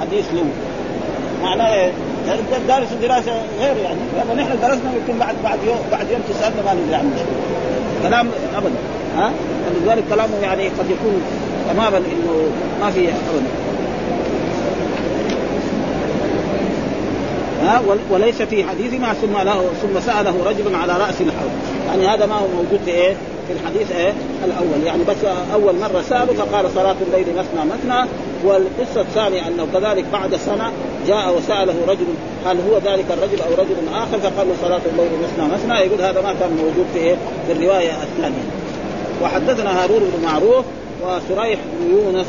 حديث له. معناه إيه؟ دارس دراسه غير يعني. لما نحن درسنا يمكن بعد بعد يوم بعد يوم تسألنا ما ندري عنه كلام ابدا. ها؟ فلذلك كلامه يعني قد يكون تماما إنه ما في ابدا ها؟ وليس في حديث ما ثم له ثم سأله رجل على رأس الحوض. يعني هذا ما هو موجود في إيه؟ في الحديث إيه؟ الأول. يعني بس أول مرة سأله فقال صلاة الليل مثنى مثنى والقصة الثانية أنه كذلك بعد سنة جاء وسأله رجل هل هو ذلك الرجل أو رجل آخر؟ فقال له صلاة الليل مثنى مثنى. يقول هذا ما كان موجود في إيه؟ في الرواية الثانية. وحدثنا هارون بن معروف وسريح بن يونس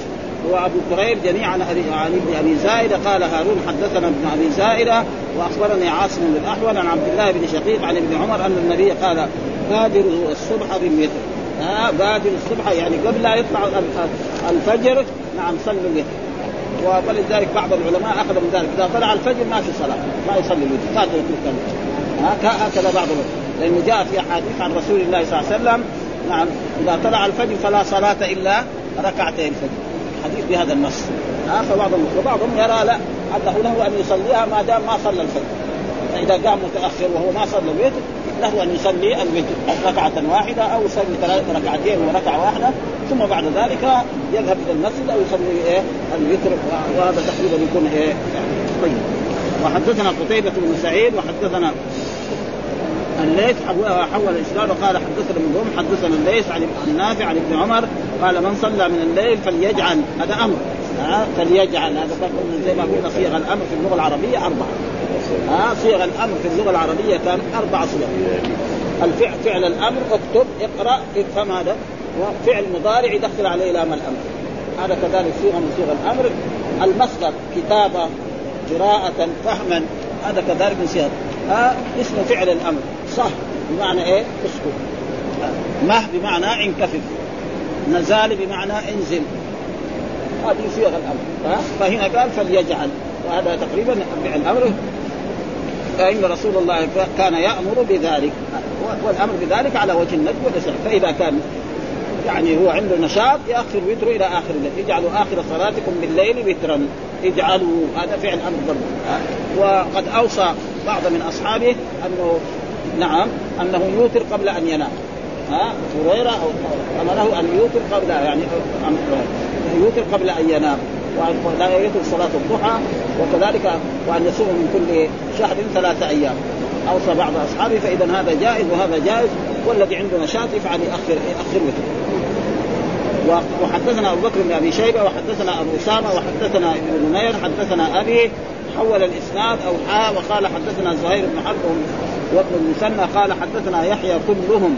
وأبو كريب جميعا عن ابن أبي زائدة. قال هارون حدثنا ابن أبي زائدة وأخبرني عاصم بن الأحول عن عبد الله بن شقيق عن ابن عمر أن النبي قال بادروا الصبح بالوتر ها بادر الصبح يعني قبل لا يطلع الفجر نعم صلوا الوتر. ولذلك بعض العلماء اخذ من ذلك. إذا طلع الفجر ما في صلاة ما يصلي الوتر فاتوا الوتر هكذا بعض لأنه جاء في أحاديث عن رسول الله صلى الله عليه وسلم نعم. إذا طلع الفجر فلا صلاة إلا ركعتي الفجر حديث بهذا النص. ها فبعضهم وبعضهم يرى لا أنه له أن يصليها ما دام ما صلى الفجر. فإذا قام متأخر وهو ما صلى الوتر له أن يصلي الوتر ركعة واحدة أو يصلي ثلاث ركعتين وركعة واحدة. ثم بعد ذلك يذهب إلى المسجد أو يصلي إيه؟ الوتر وهذا تقريبا يكون إيه؟ يعني طيب. وحدثنا قتيبة بن سعيد وحدثنا الليث حول الإسناد وقال حدثنا ابن روم حدثنا الليث عن النافع عن ابن عمر قال من صلى من الليل فليجعل هذا أمر. ها؟ فليجعل هذا زي ما قلنا صيغ الأمر في اللغة العربية أربعة. ها؟ صيغ الأمر في اللغة العربية كان أربع صيغ. الفعل فعل الأمر اكتب اقرأ افهم هذا. وفعل مضارع يدخل عليه لام الأمر. هذا كذلك صيغة من صيغ الأمر. المصدر كتابة قراءة فهما. هذا كذلك من صيغ. ها؟ اسم فعل الأمر. صح. بمعنى إيه؟ اسكت. مه بمعنى انكفف نزال بمعنى انزل. هذه صيغ الأمر. فهنا قال فليجعل. وهذا تقريبا فعل أمر فإن رسول الله كان يأمر بذلك. والأمر بذلك على وجه الندب والإسلام فإذا كان يعني هو عنده نشاط يأخر وتره إلى آخر الليل. اجعلوا آخر صلاتكم بالليل وترا. اجعلوا. هذا فعل أمر برضه وقد أوصى بعض من أصحابه أنه نعم أنه يوتر قبل أن ينام. ها هريرة أو أمره أن يوتر قبل يعني يوتر قبل أن ينام. ولا يوتر صلاة الضحى وكذلك وأن يصوم من كل شهر ثلاثة أيام. أوصى بعض أصحابه فإذا هذا جائز وهذا جائز والذي عنده نشاط يفعل يأخر يأخر وتر. وحدثنا أبو بكر بن أبي شيبة وحدثنا أبو أسامة وحدثنا ابن نمير حدثنا أبي حول الإسناد أو حاء وقال حدثنا زهير بن حرب وابن المثنى قال حدثنا يحيى كلهم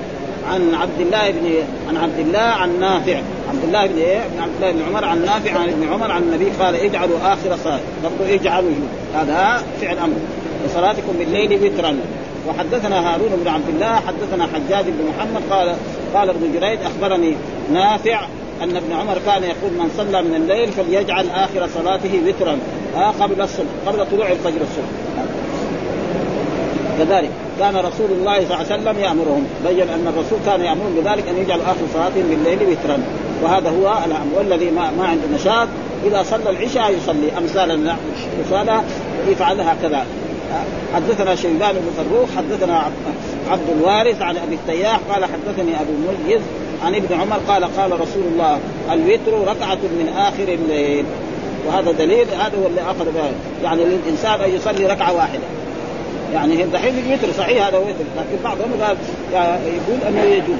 عن عبد الله بن عن عبد الله عن نافع. عبد الله بن إيه؟ عبد الله بن عمر عن نافع عن ابن عمر عن النبي قال اجعلوا آخر صلاة. برضو اجعلوا. هذا فعل أمر. وصلاتكم بالليل وترا. وحدثنا هارون بن عبد الله حدثنا حجاج بن محمد قال قال ابن جريج أخبرني نافع أن ابن عمر كان يقول من صلى من الليل فليجعل آخر صلاته وترا. آه قبل الصبح قبل طلوع الفجر الصبح. كذلك كان رسول الله صلى الله عليه وسلم يأمرهم. بين أن الرسول كان يأمرهم بذلك أن يجعل آخر صلاتهم بالليل وترا. وهذا هو الأمر. والذي ما, ما عنده نشاط. إذا صلى العشاء يصلي. أمثال الرساله يفعلها كذا حدثنا شيبان بن فروخ حدثنا عبد الوارث عن أبي التياح قال حدثني أبو مجيز عن ابن عمر قال قال رسول الله الوتر ركعة من آخر الليل. وهذا دليل هذا هو اللي به. يعني للإنسان أن يصلي ركعة واحدة. يعني دحين الوتر صحيح هذا وتر لكن بعضهم قال يقول أنه يجوز.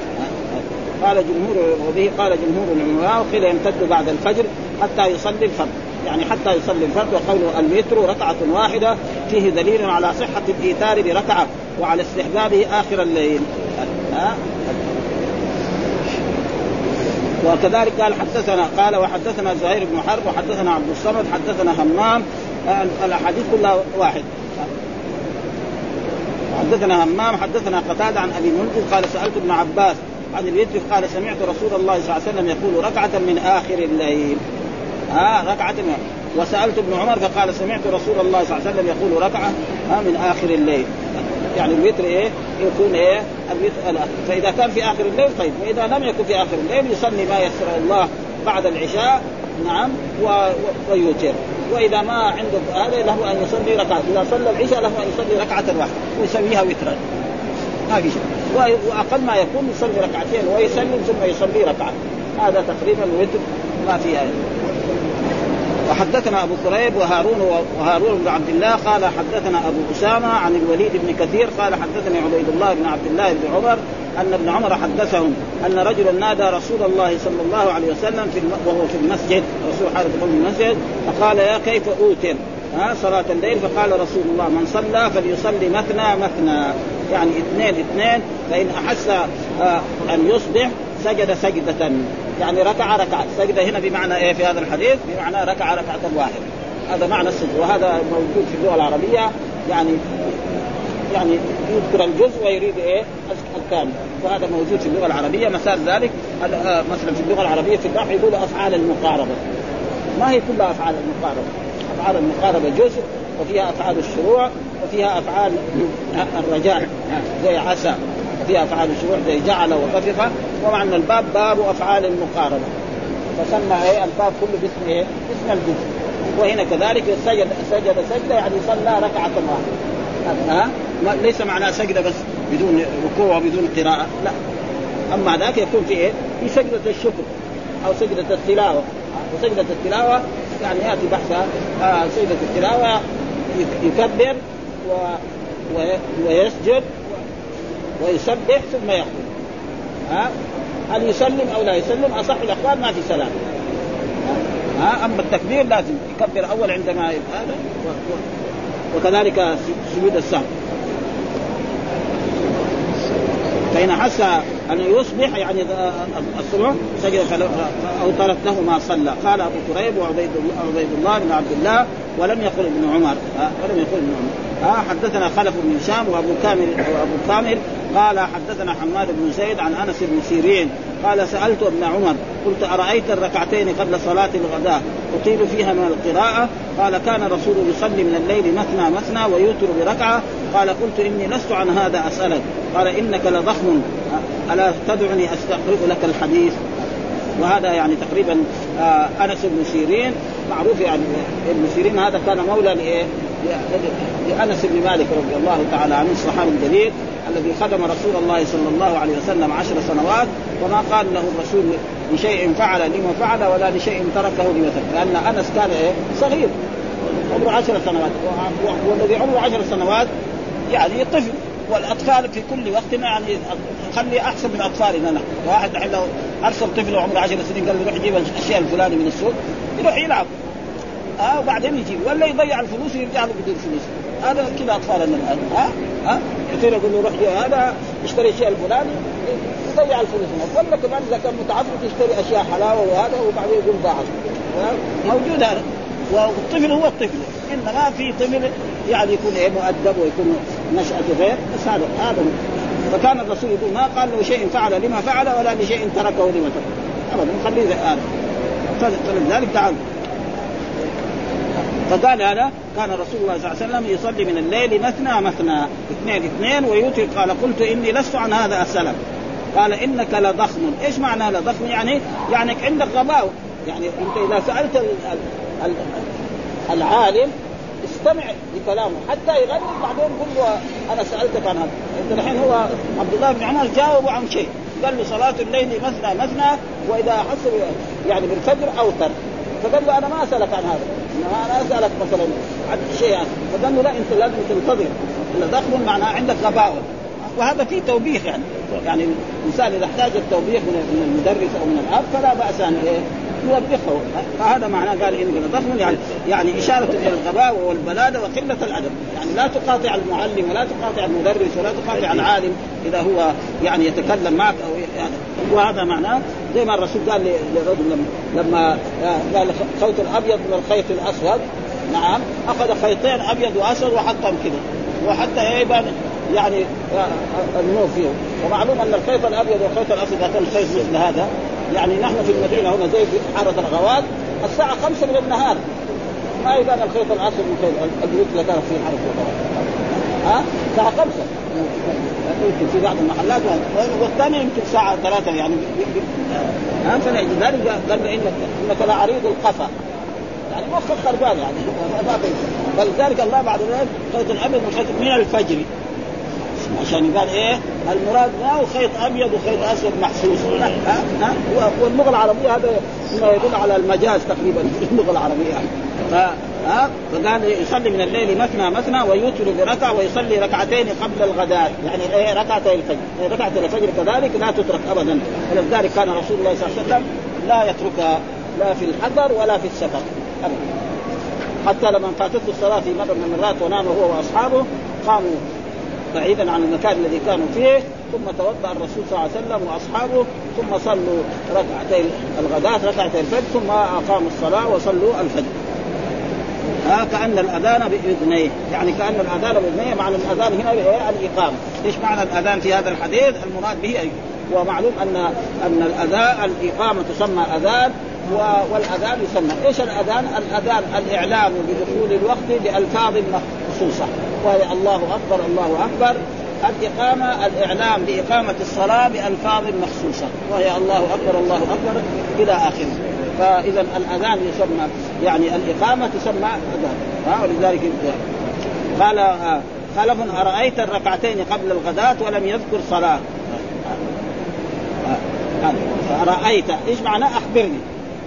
قال جمهور وبه قال جمهور العلماء وقيل يمتد بعد الفجر حتى يصلي الفرد. يعني حتى يصلي الفرد وقوله الوتر ركعة واحدة فيه دليل على صحة الإيثار بركعة وعلى استحبابه آخر الليل. وكذلك قال حدثنا قال وحدثنا زهير بن حرب وحدثنا عبد الصمد حدثنا همام الأحاديث كلها واحد. حدثنا همام حدثنا قتادة عن أبي منذر قال سألت ابن عباس عن الوتر قال سمعت رسول الله صلى الله عليه وسلم يقول ركعة من آخر الليل. ها آه ركعة من وسألت ابن عمر فقال سمعت رسول الله صلى الله عليه وسلم يقول ركعة ها من آخر الليل. يعني الوتر إيه؟ يكون إيه؟ الوتر فإذا كان في آخر الليل طيب وإذا لم يكن في آخر الليل يصلي ما يسر الله بعد العشاء نعم ويوتر. وإذا ما عنده هذا له أن يصلي ركعة. إذا صلى العشاء له أن يصلي ركعة واحدة ويسويها وترا. ما في شيء. وأقل ما يكون يصلي ركعتين ويسلم ثم يصلي ركعة. هذا تقريبا الوتر ما في آية. وحدثنا أبو كريب وهارون وهارون بن عبد الله قال حدثنا أبو أسامة عن الوليد بن كثير قال حدثني عبيد الله بن عبد الله بن عمر أن ابن عمر حدثهم أن رجلا نادى رسول الله صلى الله عليه وسلم في وهو في المسجد. رسول حاله في المسجد. فقال يا كيف أوتر؟ ها صلاة الليل. فقال رسول الله من صلى فليصلي مثنى مثنى. يعني اثنين اثنين. فإن أحس آه، أن يصبح سجد سجدة. يعني ركع ركعة. سجد هنا بمعنى إيه في هذا الحديث؟ بمعنى ركع ركعة واحدة. هذا معنى السجود وهذا موجود في اللغة العربية. يعني يعني يذكر الجزء ويريد إيه؟ الكامل وهذا موجود في اللغة العربية. مثال ذلك آه، مثلا في اللغة العربية في النحو يقول أفعال المقاربة. ما هي كلها أفعال المقاربة؟ أفعال المقاربة جزء وفيها أفعال الشروع وفيها أفعال الرجاء زي عسى. وفيها أفعال الشروع زي جعل وطفق. ومعنى الباب باب أفعال المقاربه فسمى إيه الباب كله باسم إيه؟ باسم الجزء. وهنا كذلك سجد سجد سجده يعني صلى ركعة واحدة. ها؟ ليس معناه سجده بس بدون ركوع وبدون قراءة لا. أما ذاك يكون في إيه؟ في سجدة الشكر أو سجدة التلاوة. وسجده التلاوة يعني يأتي بحثها آه سجدة التلاوة يكبر و... و... ويسجد ويسبح ثم يخرج ها؟ هل يسلم أو لا يسلم؟ أصح الأقوال ما في سلام. ها؟ أما التكبير لازم يكبر أول عندما هذا وكذلك سجود السهو. فإن حس أن يصبح يعني الصبح سجد أو له ما صلى. قال أبو كريب وعبيد عبيد الله بن عبد الله ولم يقل ابن عمر. ولم يقل ابن عمر. حدثنا خلف بن هشام وأبو كامل وأبو كامل قال حدثنا حماد بن زيد عن أنس بن سيرين قال سألت ابن عمر قلت أرأيت الركعتين قبل صلاة الغداء؟ أطيل فيها من القراءة؟ قال كان الرسول يصلي من الليل مثنى مثنى ويوتر بركعة. قال قلت إني لست عن هذا أسألك. قال إنك لضخم. الا تدعني أستقرئ لك الحديث. وهذا يعني تقريبا آه أنس بن سيرين. معروف يعني ابن سيرين هذا كان مولى لإيه؟ لأنس بن مالك رضي الله تعالى عنه الصحابي الجليل الذي خدم رسول الله صلى الله عليه وسلم عشر سنوات. وما قال له الرسول لشيء فعل لما فعل ولا لشيء تركه لما ترك لأن أنس كان إيه؟ صغير عمره عشر سنوات. والذي عمره عشر سنوات يعني طفل. والأطفال في كل وقت يعني خلي أحسن من أطفالنا. نحن واحد الحين لو أرسل طفل عمره 10 سنين قال له روح جيب الأشياء الفلاني من السوق يروح يلعب. آه وبعدين يجيب ولا يضيع الفلوس ويرجع له بدون فلوس. هذا كذا أطفالنا الآن. ها؟ ها؟ كثير يقول له روح هذا اشتري الشيء الفلاني يضيع الفلوس. ولا كمان إذا كان متعفف يشتري أشياء حلاوه وهذا وبعدين يقول ضاعت. موجود هذا. والطفل هو الطفل. انما في طفل يعني يكون إيه مؤدب ويكون نشأته غير بس هذا هذا فكان الرسول يقول ما قال له شيء فعل لما فعل ولا لشيء تركه لما ترك ابدا خليه هذا. فلذلك تعال. فقال هذا كان رسول الله صلى الله عليه وسلم يصلي من الليل مثنى مثنى اثنين اثنين ويوتر قال قلت إني لست عن هذا السلف. قال إنك لضخم. إيش معنى لضخم؟ يعني يعني عندك غباء. يعني أنت إذا سألت ال ال العالم استمع لكلامه حتى يغني بعدين قل له أنا سألتك عن هذا. انت الحين هو عبد الله بن عمر جاوبه عن شيء. قال له صلاة الليل مثنى مثنى وإذا حس يعني بالفجر أوتر. فقال له أنا ما أسألك عن هذا. أنا أسألك مثلا عن شيء يعني فقال له لا أنت لازم تنتظر. ضخم معناه عندك غباوه وهذا فيه توبيخ يعني. يعني الإنسان إذا احتاج التوبيخ من المدرس أو من الأب فلا بأس أن إيه يوبخه. فهذا معناه قال ان ضخم يعني يعني إشارة إلى الغباء والبلادة وقلة الأدب. يعني لا تقاطع المعلم ولا تقاطع المدرس ولا تقاطع العالم إذا هو يعني يتكلم معك أو يعني وهذا معناه زي ما الرسول قال للرجل لما قال خيط الأبيض من الخيط الأسود. نعم. أخذ خيطين أبيض وأسود وحطهم كذا وحتى يبان يعني النور فيه. ومعلوم أن الخيط الأبيض والخيط الأسود هذا الخيط مثل هذا. يعني نحن في المدينة هنا زي في حارة الغوات الساعة 5 من النهار. ما يبان الخيط الأسود من البيوت اللي كانت في حارة الغوات ها؟ الساعة 5 يمكن في بعض المحلات والثاني يمكن ساعة ثلاثة يعني. ها؟ فلذلك قال إنك انك لعريض القفا. يعني مخك خربان يعني. فلذلك الله بعد ذلك. خيط الأبيض من الفجر. عشان قال إيه؟ المراد هو خيط أبيض وخيط أسود محسوس. لا ها ها. واللغة العربية هذا ما يدل على المجاز تقريبا. في اللغة العربية. ف ها. فقال يصلي من الليل مثنى مثنى ويوتر بركعة ويصلي ركعتين قبل الغداء. يعني إيه؟ ركعتي الفجر. إيه ركعة الفجر كذلك لا تترك ابدا. ولذلك كان رسول الله صلى الله عليه وسلم لا يتركها لا في الحضر ولا في السفر. ابدا. حتى لما فاتته الصلاة في مرة من المرات ونام هو وأصحابه قاموا بعيدا عن المكان الذي كانوا فيه ثم توضأ الرسول صلى الله عليه وسلم وأصحابه ثم صلوا ركعتي الغداة ركعتي الفجر ثم أقاموا الصلاة وصلوا الفجر. ها كأن الأذان بإذنيه. يعني كأن الأذان بإذنيه معنى الأذان هنا الإقامة. إيش معنى الأذان في هذا الحديث؟ المراد به أيه؟ ومعلوم أن أن الأذان الإقامة تسمى أذان والأذان يسمى. إيش الأذان؟ الأذان الاعلام بدخول الوقت بألفاظ مخصوصة. وهي الله أكبر الله أكبر. الإقامة الإعلام بإقامة الصلاة بألفاظ مخصوصة. وهي الله أكبر الله أكبر إلى آخره. فإذا الأذان يسمى يعني الإقامة تسمى أذان. ولذلك قال خلف أرأيت الركعتين قبل الغداة ولم يذكر صلاة. أرأيت. إيش معنى؟ أخبرني.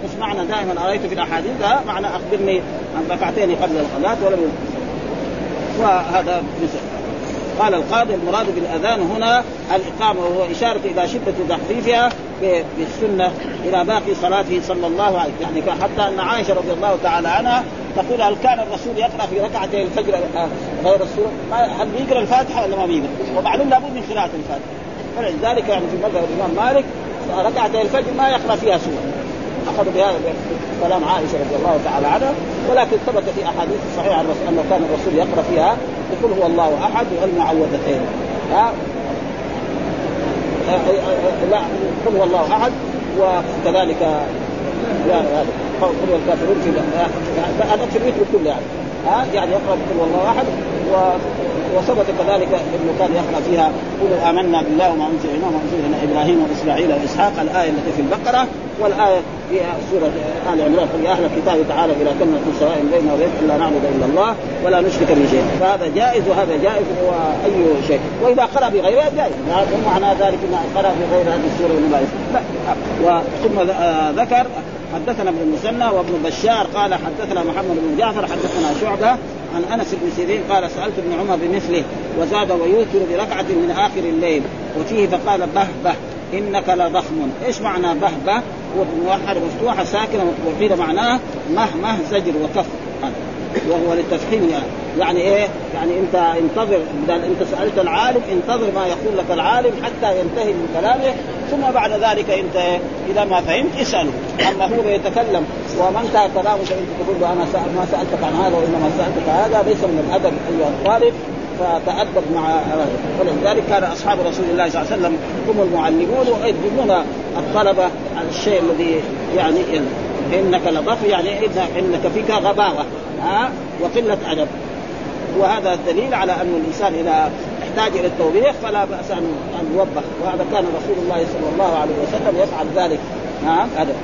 إيش معنى دائما أرأيت في الأحاديث؟ معنى أخبرني عن ركعتين قبل الغداة ولم يذكر. وهذا مثل قال القاضي المراد بالأذان هنا الإقامة وهو إشارة إلى شدة تخفيفها بالسنة إلى باقي صلاته صلى الله عليه وسلم يعني حتى أن عائشة رضي الله تعالى عنها تقول هل كان الرسول يقرأ في ركعتي الفجر غير السوره؟ هل بيقرا الفاتحة ولا ما بيقرأ؟ ومعلوم لابد من قراءة الفاتحة فلذلك يعني في مذهب الإمام مالك ركعتي الفجر ما يقرأ فيها سورة اخذوا بهذا كلام عائشة رضي الله تعالى عنها ولكن ثبت في أحاديث صحيحة عن انه كان الرسول يقرأ فيها يقول هو الله أحد والمعوذتين ها؟ لا قل هو الله أحد وكذلك قل الكافرون في هذا في الوتر كله يعني. ها يعني يقرأ هو الله احد وثبت كذلك إنه كان يقرأ فيها قولوا آمنا بالله وما أنزل إلينا وما أنزل إلى إبراهيم وإسماعيل وإسحاق الآية التي في البقرة والآية في سورة آل عمران قل يا أهل الكتاب تعالوا إلى كلمة سواء بيننا وبين الا نعبد إلا الله ولا نشرك به شيئا. فهذا جائز وهذا جائز وأي شيء. وإذا قرأ بغيرها جائز. معنى ذلك إنه قرأ بغير هذه السورة لا. ثم ذكر حدثنا ابن المثنى وابن بشار قال حدثنا محمد بن جعفر حدثنا شعبة عن أنس بن سيرين قال سألت ابن عمر بمثله وزاد ويوتر بركعة من آخر الليل وفيه فقال به به إنك لضخم إيش معنى به به موحد مفتوحه ساكنه وقيل معناه مه مه زجر وكف وهو للتفخيم يعني. يعني إيه؟ يعني أنت انتظر اذا أنت سألت العالم انتظر ما يقول لك العالم حتى ينتهي من كلامه ثم بعد ذلك أنت اذا ما فهمت اساله أما هو يتكلم وما انتهى كلامه فانت تقول له أنا سأل ما سألتك عن هذا وإنما سألتك هذا ليس من الأدب ايها الطالب فتأدب مع ولذلك كان أصحاب رسول الله صلى الله عليه وسلم هم المعلمون ويدلون الطلبه على الشيء الذي يعني إنك لضف يعني إنك فيك غباوة ها؟ وقلة أدب. وهذا الدليل على أن الإنسان إذا احتاج إلى التوبيخ فلا بأس ان أن يوبخ. وهذا كان رسول الله صلى الله عليه وسلم يفعل ذلك. نعم هذا.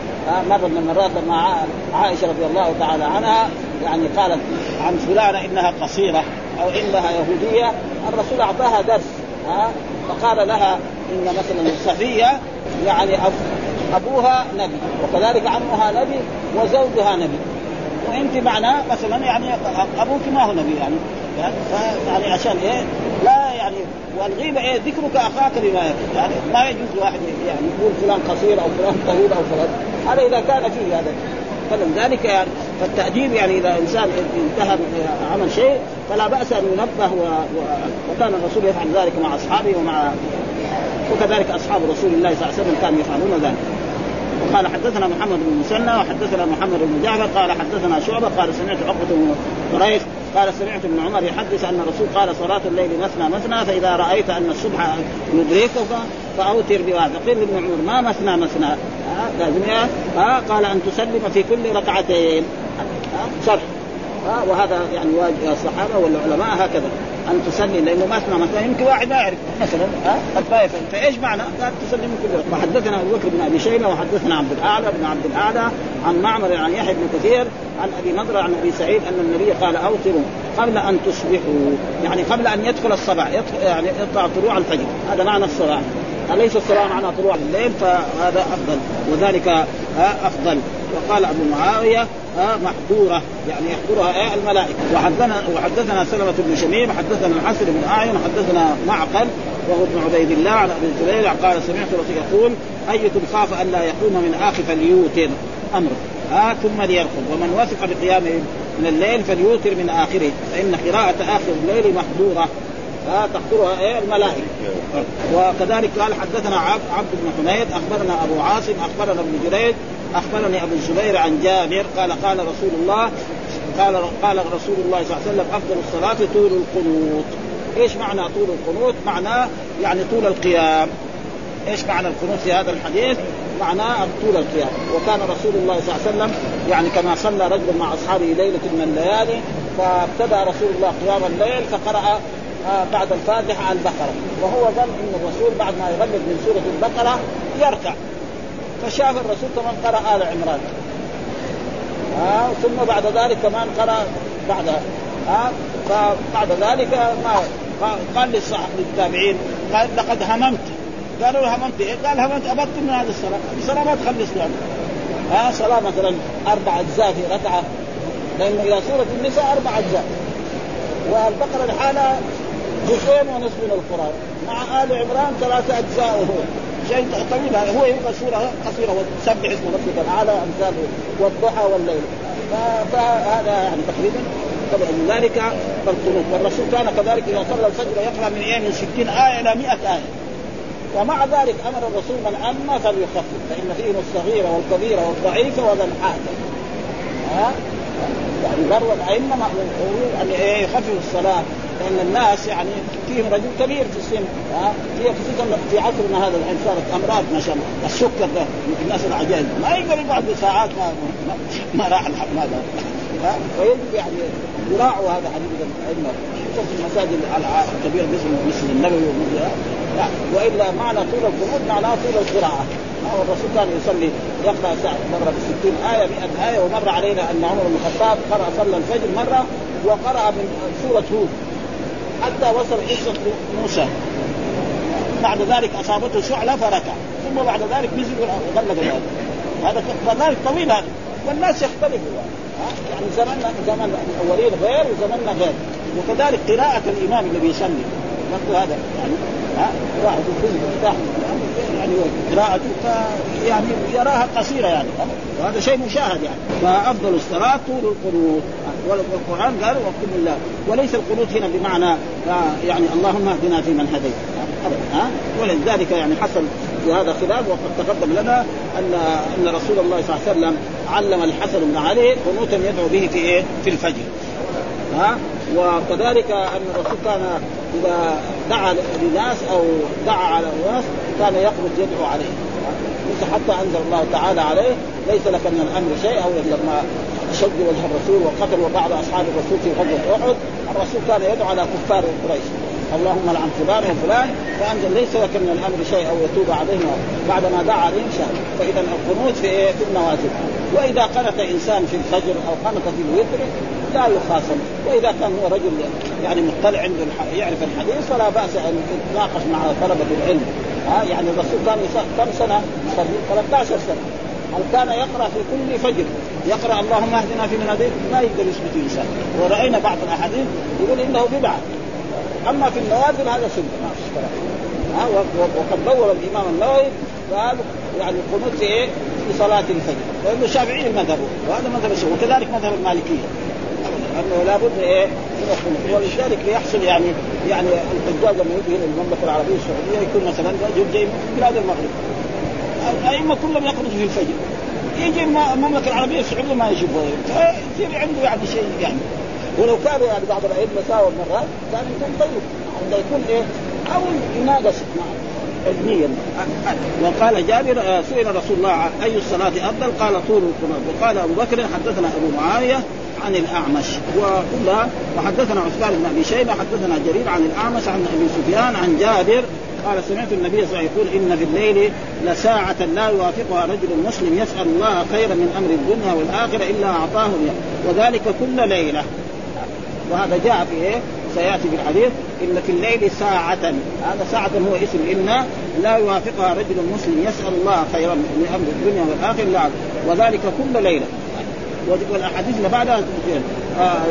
مرة من المرات لما عائشة رضي الله تعالى عنها يعني قالت عن فلانة إنها قصيرة أو إنها يهودية الرسول أعطاها درس ها؟ فقال لها إن مثلا صفية يعني أبوها نبي وكذلك عمها نبي وزوجها نبي. وانت معناه مثلا يعني أبوك ما هو نبي يعني. يعني عشان إيه؟ لا يعني والغيبة إيه؟ ذكرك أخاك بما يعني ما يجوز واحد يعني يقول فلان قصير أو فلان طويل أو فلان. هذا إذا كان فيه هذا. فلذلك يعني فالتأديب يعني إذا إنسان انتهى عمل شيء فلا بأس أن ينبه و... و... وكان الرسول يفعل ذلك مع أصحابه ومع وكذلك أصحاب رسول الله صلى الله عليه وسلم كانوا يفعلون ذلك. وقال حدثنا محمد بن مسنى وحدثنا محمد بن جعفر قال حدثنا شعبة قال سمعت عقبة بن قريش قال سمعت ابن عمر يحدث أن الرسول قال صلاة الليل مثنى مثنى فإذا رأيت أن الصبح يدركك فأوتر بواحد قيل ابن عمر ما مثنى مثنى؟ ها لازم ها قال أن تسلم في كل ركعتين. شرح وهذا يعني واجب الصحابة والعلماء هكذا. ان تسلم لأنه مثنى مثلا يمكن واحد ما يعرف. مثلا قد فايش معنى؟ قال من كل وحدثنا أبو بكر بن أبي شيبة وحدثنا عبد الأعلى بن عبد الأعلى عن معمر عن يحيى بن كثير عن أبي نضره عن أبي سعيد أن النبي قال اوتروا قبل أن تصبحوا. يعني قبل أن يدخل الصباح يعني يطلع طلوع الفجر. هذا معنى الصباح أليس الصلاة معنى طلوع الليل؟ فهذا أفضل. وذلك أفضل. وقال أبو معاوية محظورة يعني يحضرها إيه؟ الملائكة. وحدثنا وحدثنا سلمة بن شميم حدثنا الحسن بن أعين وحدثنا معقل وهو ابن عبيد الله عن أبي الزبير قال سمعت رسول يقول أيكم خاف أن لا يقوم من آخر فليوتر أمره. آه ثم ليرقد ومن وثق بقيامه من الليل فليوتر من آخره. فإن قراءة آخر الليل محظورة. ها تحضرها إيه؟ الملائكة. وكذلك قال حدثنا عبد بن حميد أخبرنا أبو عاصم أخبرنا ابن جريج أخبرني أبو الزبير عن جابر قال قال رسول الله قال قال رسول الله صلى الله عليه وسلم أفضل الصلاة طول القنوت. إيش معنى طول القنوت؟ معناه يعني طول القيام. إيش معنى القنوت في هذا الحديث؟ معناه طول القيام. وكان رسول الله صلى الله عليه وسلم يعني كما صلى رجل مع أصحابه ليلة من الليالي فابتدأ رسول الله قيام الليل فقرأ آه بعد الفاتحة البقرة. وهو ظن إن الرسول بعد ما يغلق من سورة البقرة يركع. فشاف الرسول كمان قرأ آل عمران. آه ثم بعد ذلك كمان قرأ بعدها آه فبعد ذلك ما قال للتابعين قال لقد هممت. قالوا له هممت إيه؟ قال هممت أبدت من هذه الصلاة، الصلاه ما تخلص يعني. ها صلاة مثلا أربع أجزاء في ركعة. لأنه إلى سورة النساء أربع أجزاء. والبقرة لحالها جزئين ونصف من القرآن. مع آل عمران ثلاثة أجزاء وهو شيء طويل هو يبقى سورة قصيرة وسبح اسم ربك الأعلى وامثاله والضحى والليل. فهذا يعني تقريبا طبعا ذلك فالقنوت والرسول كان كذلك إذا صلى الفجر يقرأ من إيه من 60 آية إلى 100 آية. ومع ذلك أمر الرسول من أما فليخفف فإن فيهم الصغير والكبير والضعيف وذا الحاجة. ها؟ يعني ذروه الأئمة مامورين أن يخففوا الصلاة لأن الناس يعني فيهم رجل كبير في السن ها؟ في خصوصا في عصرنا هذا الحين صارت أمراض ما شاء الله السكر ده الناس العجائز ما يقدر يقعد ساعات ما ما, راح الحمام هذا فيجب يعني يراعوا هذا حديث الأئمة في المساجد الكبيره مثل المسجد النبوي وإلا معنى طول القنوت معناه طول القراءة الرسول كان يصلي يقرا مرة ب 60 آية 100 آية ومر علينا أن عمر بن الخطاب قرأ صلى الفجر مرة وقرأ من سورة هود. حتى وصل قصه موسى. بعد ذلك أصابته شعلة فركع. ثم بعد ذلك نزل وغلق هذا فذلك طويل هذا. والناس يختلفوا. يعني زمننا زمن الأولين غير وزمننا غير. وكذلك قراءة الإمام الذي برضه هذا يعني ها؟ واحد يفتح يعني قراءته يعني يراها قصيرة يعني. وهذا شيء مشاهد يعني. فأفضل الصلاة طول القنوت والقرآن قال وقم الله. وليس القنوت هنا بمعنى يعني اللهم اهدنا فيمن هديت. ها؟ ولذلك يعني حصل في هذا خلاف وقد تقدم لنا أن أن رسول الله صلى الله عليه وسلم علم الحسن بن علي قنوتا يدعو به في إيه؟ في الفجر. ها؟ وكذلك أن الرسول كان إذا دعا لناس أو دعا على الناس كان يقبض يدعو عليه. ليس حتى أنزل الله تعالى عليه ليس لك من الأمر شيء أو لما شد وجه الرسول وقتل وبعض أصحاب الرسول في غزوة أحد. الرسول كان يدعو على كفار قريش. اللهم لعن فلان وفلان. فأنزل ليس لك من الأمر شيء أو يتوب عليهم بعد ما دعا عليهم شاء فإذا القنوت في إيه؟ في النوازل. وإذا قنت إنسان في الفجر أو قنت في الوتر لا يخاصم. وإذا كان هو رجل يعني مطلع عنده يعرف الحديث فلا بأس أن يتناقش مع طلبة العلم. ها يعني الرسول كان كم سنة؟ 13 سنة. هل كان يقرأ في كل فجر؟ يقرأ اللهم اهدنا في من هديت؟ ما يقدر يثبت انسان ورأينا بعض الأحاديث يقول إنه بدعة. أما في النوازل هذا سنة. ما فيش كلام ها وقد دور الإمام النووي قال يعني القنوت في إيه؟ في صلاة الفجر. لأنه الشافعي المذهب وهذا مذهب الشافعي وكذلك مذهب المالكية. انه لابد إيه؟ من القنوت ولذلك ليحصل يعني يعني الحجاج لما يجي هنا المملكة العربية السعودية يكون مثلا رجل جاي من بلاد المغرب. الأئمة كلهم يخرجوا في الفجر. يجي المملكة العربية السعودية ما يشوف يصير عنده يعني شيء يعني. ولو كانوا يعني بعض الأئمة ساووا مرات كان يكون طيب عنده يكون إيه؟ أو يناقش علميا. وقال جابر آه، سئل رسول الله أي الصلاة أفضل؟ قال طول القنوت وقال أبو بكر حدثنا أبو معاوية عن الأعمش. وكلها وحدثنا عثمان بن أبي شيبة حدثنا جرير عن الأعمش عن أبي سفيان عن جابر. قال سمعت النبي صلى الله عليه وسلم يقول إن في الليل لساعة لا يوافقها رجل مسلم يسأل الله خيرا من أمر الدنيا والآخرة إلا أعطاه وذلك كل ليلة. وهذا جاء في إيه؟ سيأتي في الحديث إن في الليل ساعة هذا ساعة هو اسم إن لا يوافقها رجل مسلم يسأل الله خيرا من أمر الدنيا والآخرة لا وذلك كل ليلة. والأحاديث اللي بعدها آه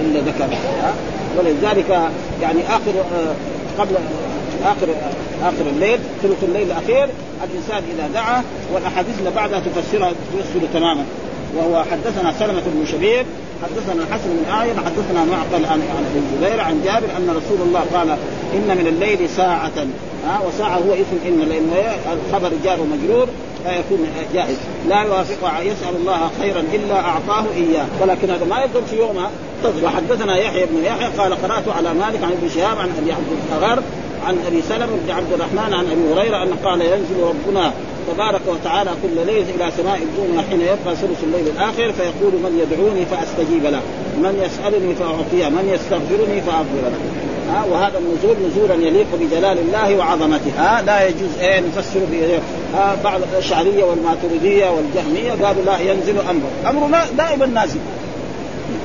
اللي ذكرها ولذلك يعني آخر آه قبل آخر آخر الليل ثلث الليل الأخير الإنسان إذا دعا والأحاديث اللي بعدها تفسرها تفسر تماما. وهو حدثنا سلمة بن شبيب حدثنا الحسن بن اعين حدثنا معقل عن عن أبي الزبير عن جابر أن رسول الله قال إن من الليل ساعة ها وساعة هو اسم إن لأن الخبر جار ومجرور فيكون جائز. لا يوافق يسأل الله خيرا إلا أعطاه إياه. ولكن هذا ما يقدر في يومها وحدثنا يحيى بن يحيى قال قرأت على مالك عن ابن شهاب عن أبي عبد القرار عن أبي سلمة بن عبد الرحمن عن أبي هريرة أن قال ينزل ربنا تبارك وتعالى كل ليلة إلى سماء الدنيا حين يبقى ثلث الليل الآخر فيقول من يدعوني فأستجيب له، من يسألني فاعطيه، من يستغفرني فأغفر له. ها وهذا النزول نزولا يليق بجلال الله وعظمته، ها لا يجوز إيه نفسر به ها بعض الاشعريه والماتريدية والجهمية قالوا لا ينزل امره، امره دائما نازل.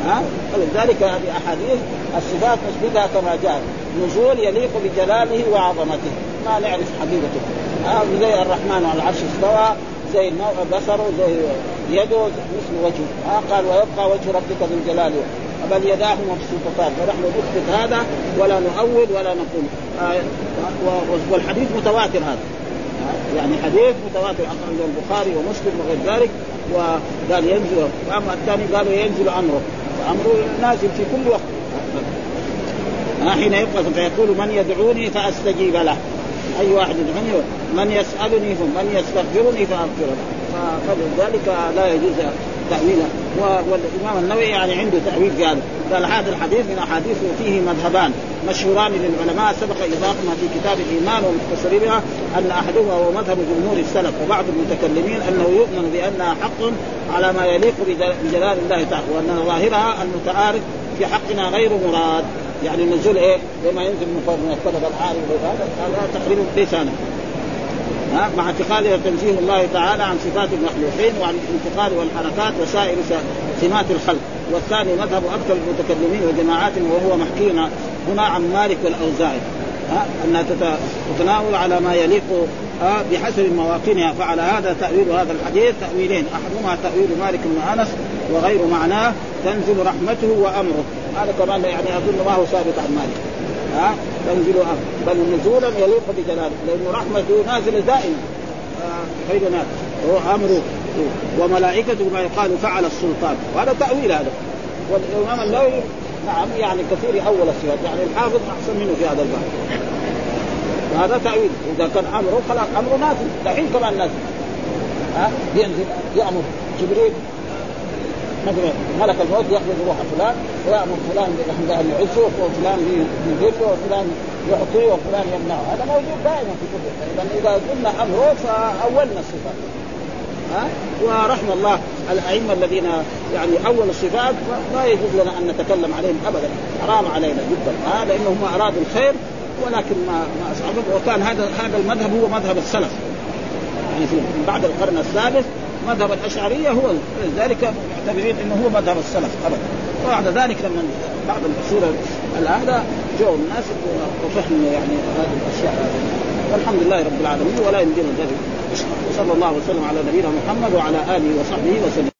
ها ولذلك هذه أحاديث الصفات نثبتها كما جاءت. نزول يليق بجلاله وعظمته. ما نعرف حقيقته. ها زي الرحمن على العرش استوى زي بصره زي يده مثل وجهه ها قال ويبقى وجه ربك ذو الجلال. بل يداه مبسوطتان. فنحن نثبت هذا ولا نؤول ولا نقول. آه والحديث متواتر هذا. يعني حديث متواتر. أخرجه البخاري ومسلم وغير ذلك. وقال ينزل واما الثاني قالوا ينزل أمره. امره نازل في كل وقت. حين يبقى فيقول من يدعوني فأستجيب له. أي واحد يدعوني من يسألني من يستغفرني فأغفر فلذلك لا يجوز تأويله. والإمام النووي يعني عنده تأويل هذا قال هذا الحديث من أحاديث فيه مذهبان مشهوران للعلماء سبق اضافهما في كتاب الإيمان ومختصرها أن أحدهما هو مذهب جمهور السلف وبعض المتكلمين أنه يؤمن بأنها حق على ما يليق بجلال الله تعالى وأن ظاهرها المتعارف في حقنا غير مراد. يعني النزول إيه؟ لما ينزل من الطلب العالي هذا تقريبا ليس ها؟ مع اعتقادها تنزيه الله تعالى عن صفات المخلوقين وعن الانتقال والحركات وسائر سمات الخلق. والثاني مذهب أكثر المتكلمين وجماعات وهو محكي هنا عن مالك والأوزاعي. ها؟ أنها تتناول على ما يليق بحسب مواطنها فعلى هذا تأويل هذا الحديث تأويلين. أحدهما تأويل مالك بن أنس وغير معناه تنزل رحمته وأمره. هذا كمان يعني أظن ما هو ثابت عن مالك. ها؟ تنزل أمر بل نزولا يليق بجلاله لأنه رحمته نازله دائما. غير آه نازل هو أمره. وملائكته ما يقال فعل السلطان. وهذا تأويل هذا. والإمام النووي نعم يعني كثير أول الصفات. يعني الحافظ أحسن منه في هذا الباب. هذا تأويل. إذا كان أمره خلاص أمره نازل. دحين كمان نازل. ها؟ ينزل يأمر. جبريل مثلا ملك الموت يقبض روح فلان ويأمر فلان بأن يعزه وفلان يهلكه وفلان يعطيه وفلان يمنعه. هذا موجود دائما في كتب اذا إذا قلنا امره فأولنا الصفات. ها؟ ورحم الله الأئمة الذين يعني أول الصفات ما يجوز لنا أن نتكلم عليهم ابدا. حرام علينا جدا. ها؟ لأنهم ارادوا الخير ولكن ما ما وكان هذا هذا المذهب هو مذهب السلف. يعني في بعد القرن السادس مذهب الأشعرية هو ذلك معتبرين إنه هو مذهب السلف ابدا. وبعد ذلك لما بعد العصور هذا جو الناس وفهم يعني هذه الأشياء. والحمد لله رب العالمين ولا يمكن ذلك وصلى الله وسلم على نبينا محمد وعلى آله وصحبه وسلم.